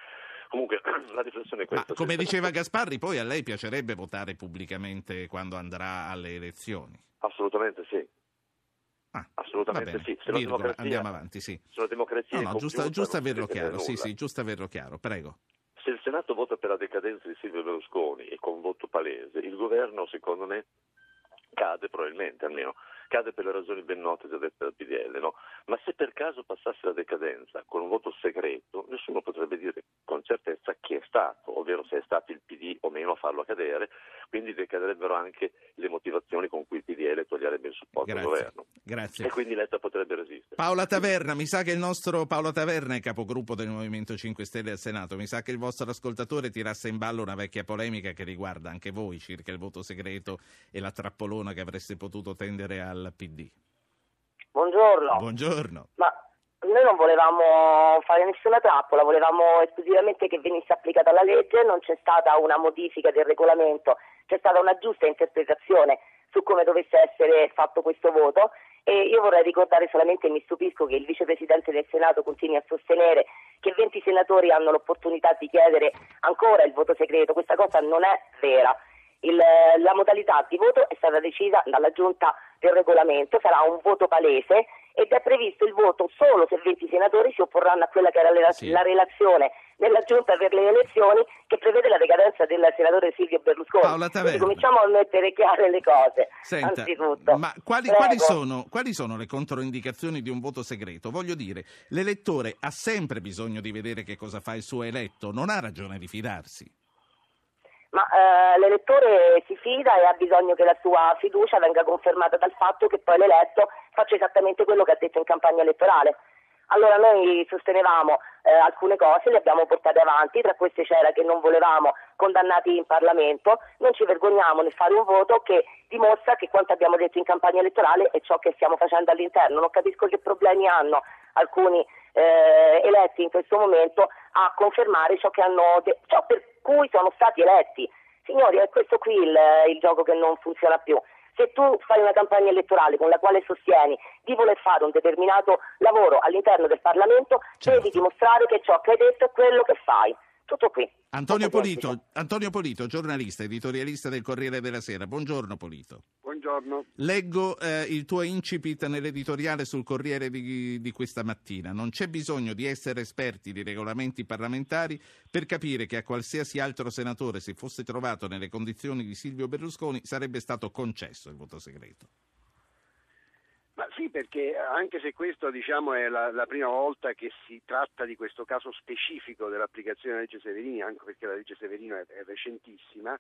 Comunque, la riflessione è Ma questa. come Sì, diceva Gasparri, poi a lei piacerebbe votare pubblicamente quando andrà alle elezioni? Assolutamente sì. Ah, Assolutamente bene. sì. Se la Virgola, andiamo avanti, sì. Se una democrazia No, no, compiuta, giusto, giusto non si averlo chiaro. Sì, sì, giusto averlo chiaro. Prego. Se il Senato vota per la decadenza di Silvio Berlusconi e con voto palese, il governo, secondo me, cade probabilmente, almeno cade per le ragioni ben note già dette dal PDL, no? Ma se per caso passasse la decadenza con un voto segreto, nessuno potrebbe dire con certezza chi è stato, ovvero se è stato il PD o meno a farlo cadere, quindi decaderebbero anche le motivazioni con cui il PDL toglierebbe il supporto al Grazie. governo. Grazie. E quindi Letta potrebbe resistere. Paola Taverna, mi sa che il nostro Paolo Taverna è capogruppo del Movimento 5 Stelle al Senato. Mi sa che il vostro ascoltatore tirasse in ballo una vecchia polemica che riguarda anche voi circa il voto segreto e la trappolona che avreste potuto tendere al PD. Buongiorno. Buongiorno. Ma noi non volevamo fare nessuna trappola, volevamo esclusivamente che venisse applicata la legge, non c'è stata una modifica del regolamento, c'è stata una giusta interpretazione su come dovesse essere fatto questo voto e io vorrei ricordare solamente, mi stupisco che il vicepresidente del Senato continui a sostenere che 20 senatori hanno l'opportunità di chiedere ancora il voto segreto, questa cosa non è vera. Il, la modalità di voto è stata decisa dalla giunta del regolamento, sarà un voto palese ed è previsto il voto solo se 20 senatori si opporranno a quella che era la, Sì. la relazione della giunta per le elezioni che prevede la decadenza del senatore Silvio Berlusconi. Paola Quindi Taverna. cominciamo a mettere chiare le cose. Senta, Anzitutto. ma quali, quali sono, quali sono le controindicazioni di un voto segreto? Voglio dire, l'elettore ha sempre bisogno di vedere che cosa fa il suo eletto, non ha ragione di fidarsi. Ma eh, l'elettore si fida e ha bisogno che la sua fiducia venga confermata dal fatto che poi l'eletto faccia esattamente quello che ha detto in campagna elettorale. Allora noi sostenevamo eh, alcune cose, le abbiamo portate avanti, tra queste c'era che non volevamo condannati in Parlamento, non ci vergogniamo nel fare un voto che dimostra che quanto abbiamo detto in campagna elettorale è ciò che stiamo facendo all'interno. Non capisco che problemi hanno alcuni eh, eletti in questo momento a confermare ciò, che hanno de- ciò per cui sono stati eletti. Signori, è questo qui il, il gioco che non funziona più. Se tu fai una campagna elettorale con la quale sostieni di voler fare un determinato lavoro all'interno del Parlamento, Certo. devi dimostrare che ciò che hai detto è quello che fai. Tutto qui. Antonio. Polito, Antonio Polito, giornalista, editorialista del Corriere della Sera. Buongiorno Polito. Buongiorno. Leggo eh, il tuo incipit nell'editoriale sul Corriere di, di questa mattina. Non c'è bisogno di essere esperti di regolamenti parlamentari per capire che a qualsiasi altro senatore si fosse trovato nelle condizioni di Silvio Berlusconi sarebbe stato concesso il voto segreto. Sì, perché anche se questo diciamo, è la, la prima volta che si tratta di questo caso specifico dell'applicazione della legge Severini, anche perché la legge Severino è, è recentissima,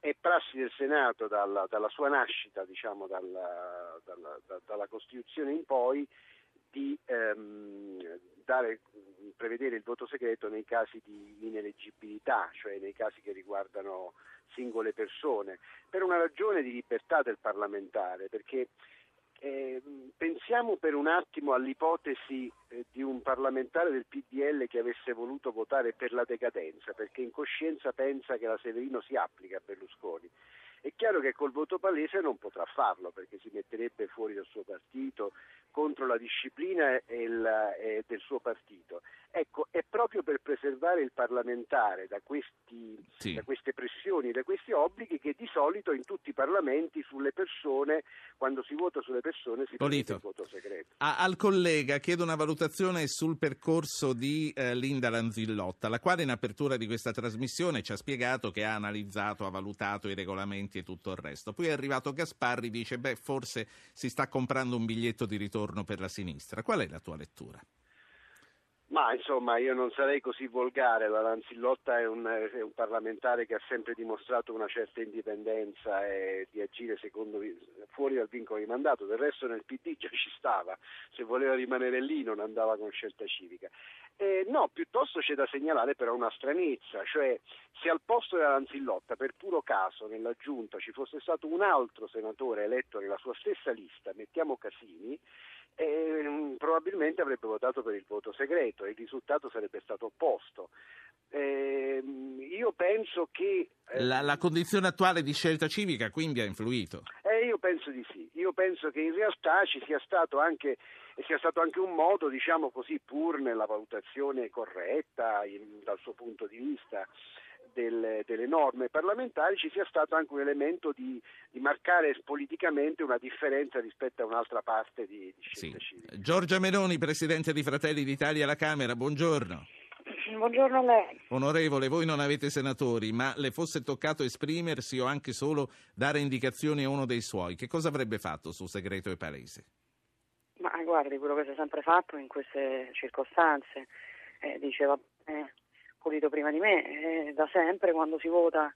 è prassi del Senato dalla, dalla sua nascita, diciamo, dalla, dalla- da- dalla Costituzione in poi, di ehm, dare- prevedere il voto segreto nei casi di ineleggibilità, cioè nei casi che riguardano singole persone, per una ragione di libertà del parlamentare, perché eh, pensiamo per un attimo all'ipotesi eh, di un parlamentare del PDL che avesse voluto votare per la decadenza, perché in coscienza pensa che la Severino si applica a Berlusconi. È chiaro che col voto palese non potrà farlo perché si metterebbe fuori dal suo partito contro la disciplina il- e del suo partito. Ecco, è proprio per preservare il parlamentare da, questi, Sì. da queste pressioni, da questi obblighi che di solito in tutti i parlamenti sulle persone, quando si vota sulle persone, si Polito. il voto segreto. A- al collega chiedo una valutazione sul percorso di eh, Linda Lanzillotta, la quale in apertura di questa trasmissione ci ha spiegato che ha analizzato, ha valutato i regolamenti e tutto il resto. Poi è arrivato Gasparri, dice, beh, forse si sta comprando un biglietto di ritorno per la sinistra. Qual è la tua lettura? Ma insomma io non sarei così volgare, la Lanzillotta è un, è un parlamentare che ha sempre dimostrato una certa indipendenza e di agire secondo, fuori dal vincolo di mandato, del resto nel PD già ci stava, se voleva rimanere lì non andava con scelta civica. Eh, no, piuttosto c'è da segnalare però una stranezza, cioè se al posto della Lanzillotta per puro caso nella giunta ci fosse stato un altro senatore eletto nella sua stessa lista, mettiamo Casini, ehm, probabilmente avrebbe votato per il voto segreto e il risultato sarebbe stato opposto. Ehm, io penso che... eh, La, la condizione attuale di scelta civica quindi ha influito. eh, io penso di sì, io penso che in realtà ci sia stato anche, sia stato anche un modo, diciamo così, pur nella valutazione corretta in- dal suo punto di vista delle, delle norme parlamentari, ci sia stato anche un elemento di, di marcare politicamente una differenza rispetto a un'altra parte di, di scelta civica. Giorgia Meloni, Presidente di Fratelli d'Italia alla Camera, buongiorno. Buongiorno a lei. Onorevole, voi non avete senatori, ma le fosse toccato esprimersi o anche solo dare indicazioni a uno dei suoi, che cosa avrebbe fatto su segreto e palese? Ma guardi, quello che si è sempre fatto in queste circostanze, eh, diceva eh, Polito prima di me, eh, da sempre quando si vota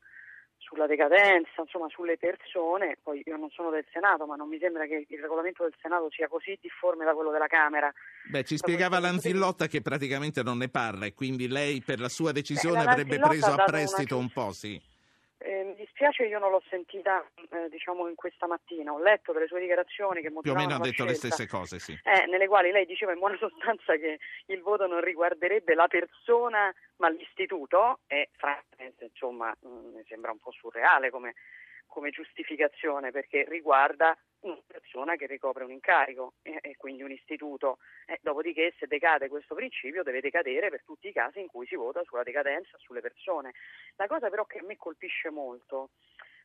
sulla decadenza, insomma sulle persone, poi io non sono del Senato, ma non mi sembra che il regolamento del Senato sia così difforme da quello della Camera. Beh, ci spiegava Lanzillotta che praticamente non ne parla e quindi lei per la sua decisione Beh, la avrebbe preso a dato una prestito un po', sì. Eh, mi dispiace, io non l'ho sentita eh, diciamo in questa mattina, ho letto delle sue dichiarazioni che Più o meno ha detto le scelta. stesse cose, sì. Eh, nelle quali lei diceva in buona sostanza che il voto non riguarderebbe la persona ma l'istituto e francamente insomma mh, mi sembra un po' surreale come, come giustificazione perché riguarda una persona che ricopre un incarico e, e quindi un istituto. Eh, dopodiché se decade questo principio deve decadere per tutti i casi in cui si vota sulla decadenza sulle persone. La cosa però che a me colpisce molto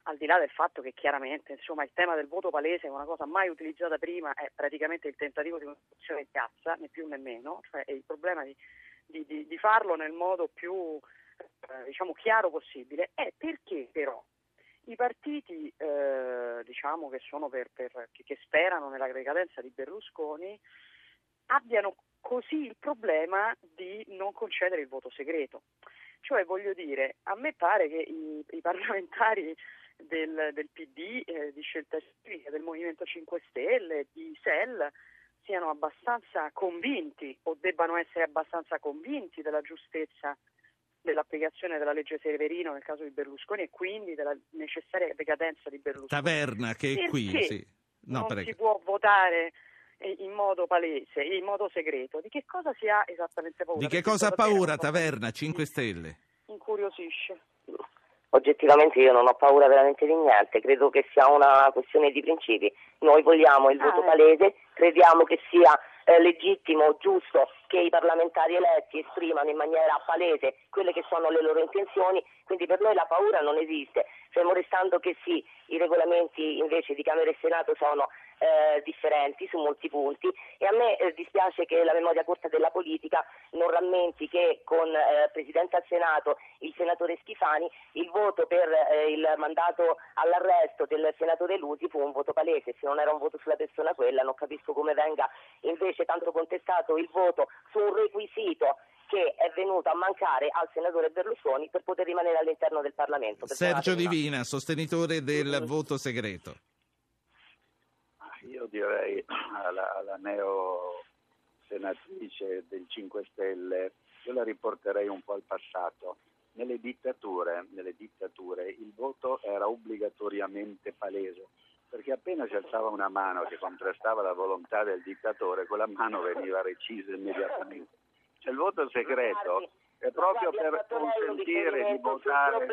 al di là del fatto che chiaramente insomma, il tema del voto palese è una cosa mai utilizzata prima, è praticamente il tentativo di una soluzione di piazza, né più né meno, cioè è il problema di, di, di, di farlo nel modo più eh, diciamo, chiaro possibile, è perché però i partiti eh, diciamo che, per, per, che, sperano nella decadenza di Berlusconi abbiano così il problema di non concedere il voto segreto. Cioè, voglio dire, a me pare che i, i parlamentari del, del PD, eh, di Scelta Civica, del Movimento 5 Stelle, di SEL, siano abbastanza convinti o debbano essere abbastanza convinti della giustezza dell'applicazione della legge Severino nel caso di Berlusconi e quindi della necessaria decadenza di Berlusconi. Taverna che è Perché qui, sì. No, non prego. si può votare in modo palese, in modo segreto. Di che cosa si ha esattamente paura? Di che Perché cosa ha paura Taverna 5 Stelle? Incuriosisce. Oggettivamente io non ho paura veramente di niente, credo che sia una questione di principi. Noi vogliamo il Ah, voto eh. palese, crediamo che sia eh, legittimo, giusto che i parlamentari eletti esprimano in maniera palese quelle che sono le loro intenzioni, quindi per noi la paura non esiste, fermo restando che sì, i regolamenti invece di Camera e Senato sono eh, differenti su molti punti. E a me eh, dispiace che la memoria corta della politica non rammenti che con eh, Presidente al Senato il senatore Schifani il voto per eh, il mandato all'arresto del senatore Lusi fu un voto palese, se non era un voto sulla persona quella non capisco come venga invece tanto contestato il voto su un requisito che è venuto a mancare al senatore Berlusconi per poter rimanere all'interno del Parlamento. Sergio Divina, sostenitore del voto segreto. Io direi alla, alla neo senatrice del 5 Stelle, io la riporterei un po' al passato. Nelle dittature, nelle dittature il voto era obbligatoriamente palese, perché appena si alzava una mano che contrastava la volontà del dittatore, quella mano veniva recisa immediatamente. Cioè il voto segreto è proprio per consentire di votare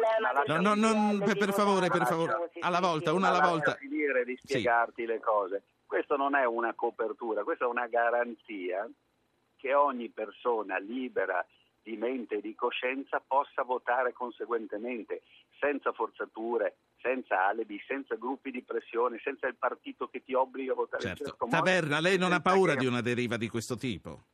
No, no, non- per, per favore, per favore, alla volta, una alla volta. finire di Sì. spiegarti le cose. Questo non è una copertura, questa è una garanzia che ogni persona libera di mente e di coscienza possa votare conseguentemente, senza forzature, senza alibi, senza gruppi di pressione, senza il partito che ti obbliga a votare in Certo. certo modo. Taverna, lei non ha paura che- di una deriva di questo tipo?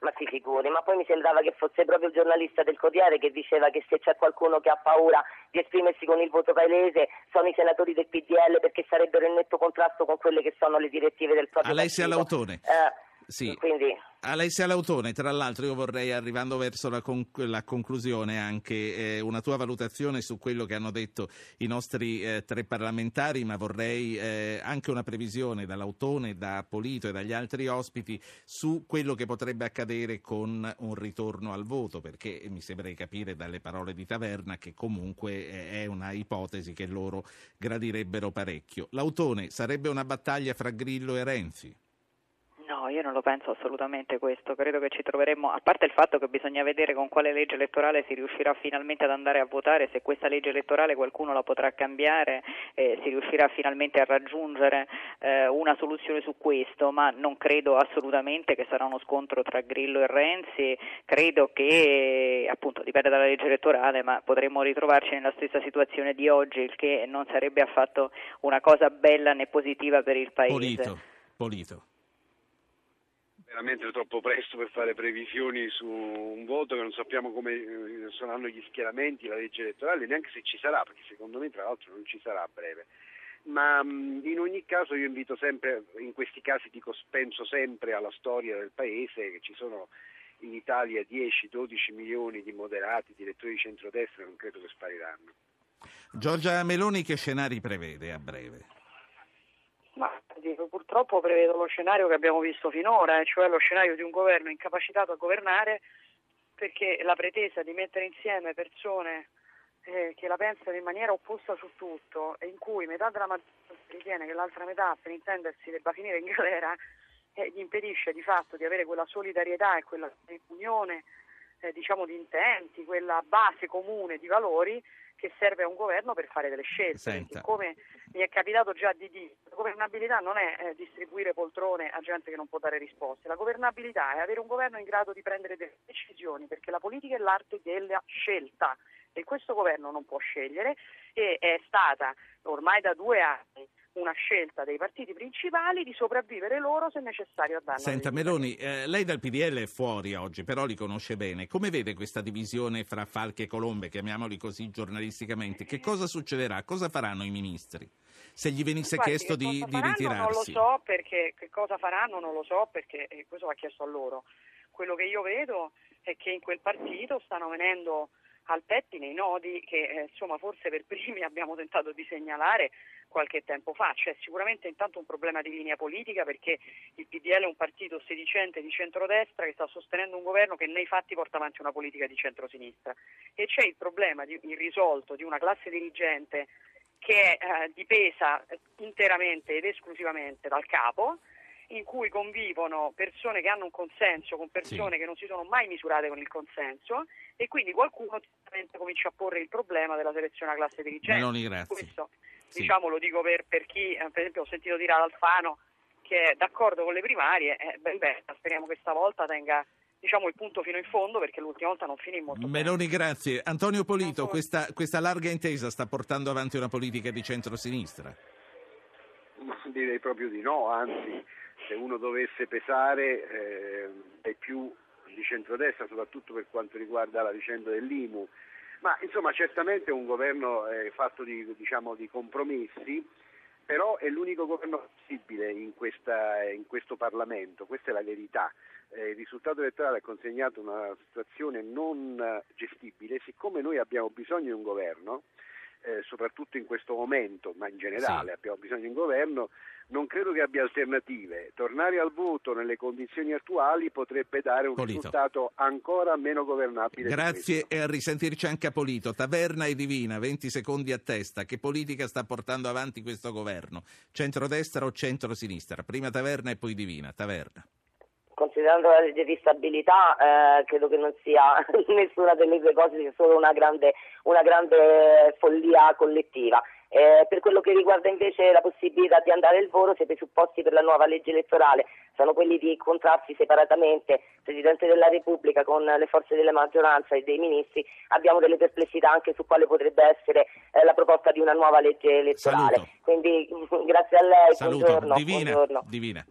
Ma si figuri, ma poi mi sembrava che fosse proprio il giornalista del Corriere che diceva che se c'è qualcuno che ha paura di esprimersi con il voto paese sono i senatori del PDL perché sarebbero in netto contrasto con quelle che sono le direttive del proprio Alessia partito. Lautone. Eh, Sì. Quindi Alessia Lautone, tra l'altro io vorrei, arrivando verso la, con- la conclusione, anche eh, una tua valutazione su quello che hanno detto i nostri eh, tre parlamentari, ma vorrei eh, anche una previsione da Lautone, da Polito e dagli altri ospiti su quello che potrebbe accadere con un ritorno al voto, perché mi sembra di capire dalle parole di Taverna che comunque eh, è una ipotesi che loro gradirebbero parecchio. Lautone, sarebbe una battaglia fra Grillo e Renzi? Io non lo penso assolutamente questo, credo che ci troveremmo, a parte il fatto che bisogna vedere con quale legge elettorale si riuscirà finalmente ad andare a votare, se questa legge elettorale qualcuno la potrà cambiare, eh, si riuscirà finalmente a raggiungere eh, una soluzione su questo, ma non credo assolutamente che sarà uno scontro tra Grillo e Renzi, credo che appunto dipende dalla legge elettorale, ma potremmo ritrovarci nella stessa situazione di oggi, il che non sarebbe affatto una cosa bella né positiva per il Paese. Polito. Polito. Veramente troppo presto per fare previsioni su un voto che non sappiamo come eh, saranno gli schieramenti, la legge elettorale, neanche se ci sarà, perché secondo me tra l'altro non ci sarà a breve. Ma in ogni caso io invito sempre, in questi casi dico, penso sempre alla storia del Paese, che ci sono in Italia 10-12 milioni di moderati, di elettori di centrodestra, non credo che spariranno. Giorgia Meloni che scenari prevede a breve? Dico, purtroppo prevedo lo scenario che abbiamo visto finora, eh, cioè lo scenario di un governo incapacitato a governare perché la pretesa di mettere insieme persone eh, che la pensano in maniera opposta su tutto e in cui metà della maggioranza ritiene che l'altra metà, per intendersi, debba finire in galera, eh, gli impedisce di fatto di avere quella solidarietà e quella unione eh, diciamo di intenti, quella base comune di valori che serve a un governo per fare delle scelte. Come mi è capitato già di dire, la governabilità non è eh, distribuire poltrone a gente che non può dare risposte, la governabilità è avere un governo in grado di prendere delle decisioni, perché la politica è l'arte della scelta e questo governo non può scegliere e è stata ormai da due anni una scelta dei partiti principali di sopravvivere loro se necessario a danno Senta Meloni, eh, lei dal PDL è fuori oggi, però li conosce bene. Come vede questa divisione fra Falchi e Colombe, chiamiamoli così giornalisticamente? Che cosa succederà? Cosa faranno i ministri? Se gli venisse Guardi, chiesto di, di ritirarsi. Non lo so perché che cosa faranno non lo so perché eh, questo va chiesto a loro. Quello che io vedo è che in quel partito stanno venendo al pettine i nodi che eh, insomma forse per primi abbiamo tentato di segnalare qualche tempo fa. C'è sicuramente intanto un problema di linea politica perché il PDL è un partito sedicente di centrodestra che sta sostenendo un governo che nei fatti porta avanti una politica di centrosinistra e c'è il problema di, irrisolto di una classe dirigente che è eh, dipesa interamente ed esclusivamente dal capo, in cui convivono persone che hanno un consenso con persone che non si sono mai misurate con il consenso e quindi qualcuno certamente comincia a porre il problema della selezione alla classe dirigente. Meloni, grazie. Questo Sì. diciamo lo dico per, per chi, eh, per esempio ho sentito dire ad Alfano che è d'accordo con le primarie, eh, ben bene, speriamo che stavolta tenga diciamo, il punto fino in fondo perché l'ultima volta non finì molto bene. Meloni, grazie. Antonio Polito, questa, questa larga intesa sta portando avanti una politica di centrosinistra? Direi proprio di no, anzi se uno dovesse pesare eh, è più di centrodestra, soprattutto per quanto riguarda la vicenda dell'IMU. Ma insomma certamente è un governo eh, fatto di, diciamo, di compromessi, però è l'unico governo possibile in, questa- in questo Parlamento, questa è la verità. Eh, il risultato elettorale ha consegnato una situazione non gestibile, siccome noi abbiamo bisogno di un governo, eh, soprattutto in questo momento, ma in generale Sì. abbiamo bisogno di un governo, non credo che abbia alternative. Tornare al voto nelle condizioni attuali potrebbe dare un Polito. risultato ancora meno governabile. Grazie e a risentirci anche a Polito. Taverna e Divina, 20 secondi a testa. Che politica sta portando avanti questo governo? Centrodestra o centrosinistra? Prima Taverna e poi Divina. Taverna. Considerando la legge di stabilità, eh, credo che non sia nessuna delle due cose, sia solo una grande, una grande follia collettiva. Eh, per quello che riguarda invece la possibilità di andare al volo, se i presupposti per la nuova legge elettorale sono quelli di incontrarsi separatamente Presidente della Repubblica con le forze della maggioranza e dei ministri, abbiamo delle perplessità anche su quale potrebbe essere eh, la proposta di una nuova legge elettorale. Saluto. Quindi grazie a lei, Saluto. buongiorno. Divina. buongiorno. Divina.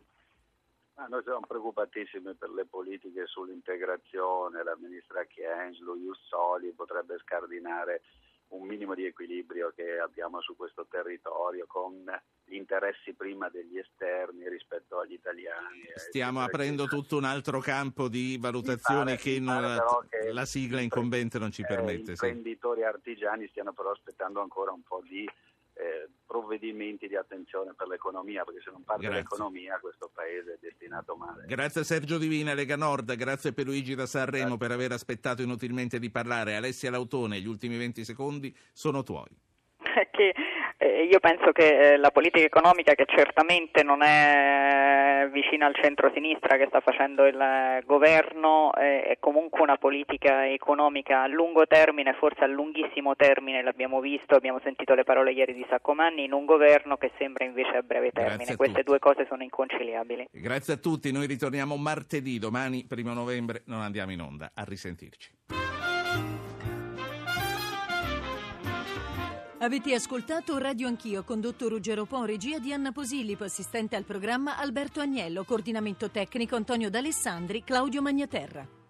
Ma noi siamo preoccupatissimi per le politiche sull'integrazione, la ministra Chiens, lo Ius Soli potrebbe scardinare un minimo di equilibrio che abbiamo su questo territorio con gli interessi prima degli esterni rispetto agli italiani. eh, Stiamo aprendo tutto un altro campo di valutazioni Mi pare- che però che la sigla incombente non ci eh, permette. I sì. imprenditori artigiani stiano però aspettando ancora un po' di eh, provvedimenti di attenzione per l'economia, perché se non parte Grazie. l'economia questo paese è destinato male. Grazie a Sergio Divina, Lega Nord, grazie a Luigi da Sanremo per aver aspettato inutilmente di parlare. Alessia Lautone, gli ultimi 20 secondi sono tuoi. che eh, io penso che eh, la politica economica che certamente non è vicina al centro-sinistra che sta facendo il eh, governo eh, è comunque una politica economica a lungo termine, forse a lunghissimo termine, l'abbiamo visto, abbiamo sentito le parole ieri di Saccomanni, in un governo che sembra invece a breve termine. Queste tutti. due cose sono inconciliabili. Grazie a tutti, noi ritorniamo martedì, domani, primo novembre, non andiamo in onda. A risentirci. Avete ascoltato Radio Anch'io, condotto Ruggero Po, regia di Anna Posillipo, assistente al programma Alberto Agnello, coordinamento tecnico Antonio D'Alessandri, Claudio Magnaterra.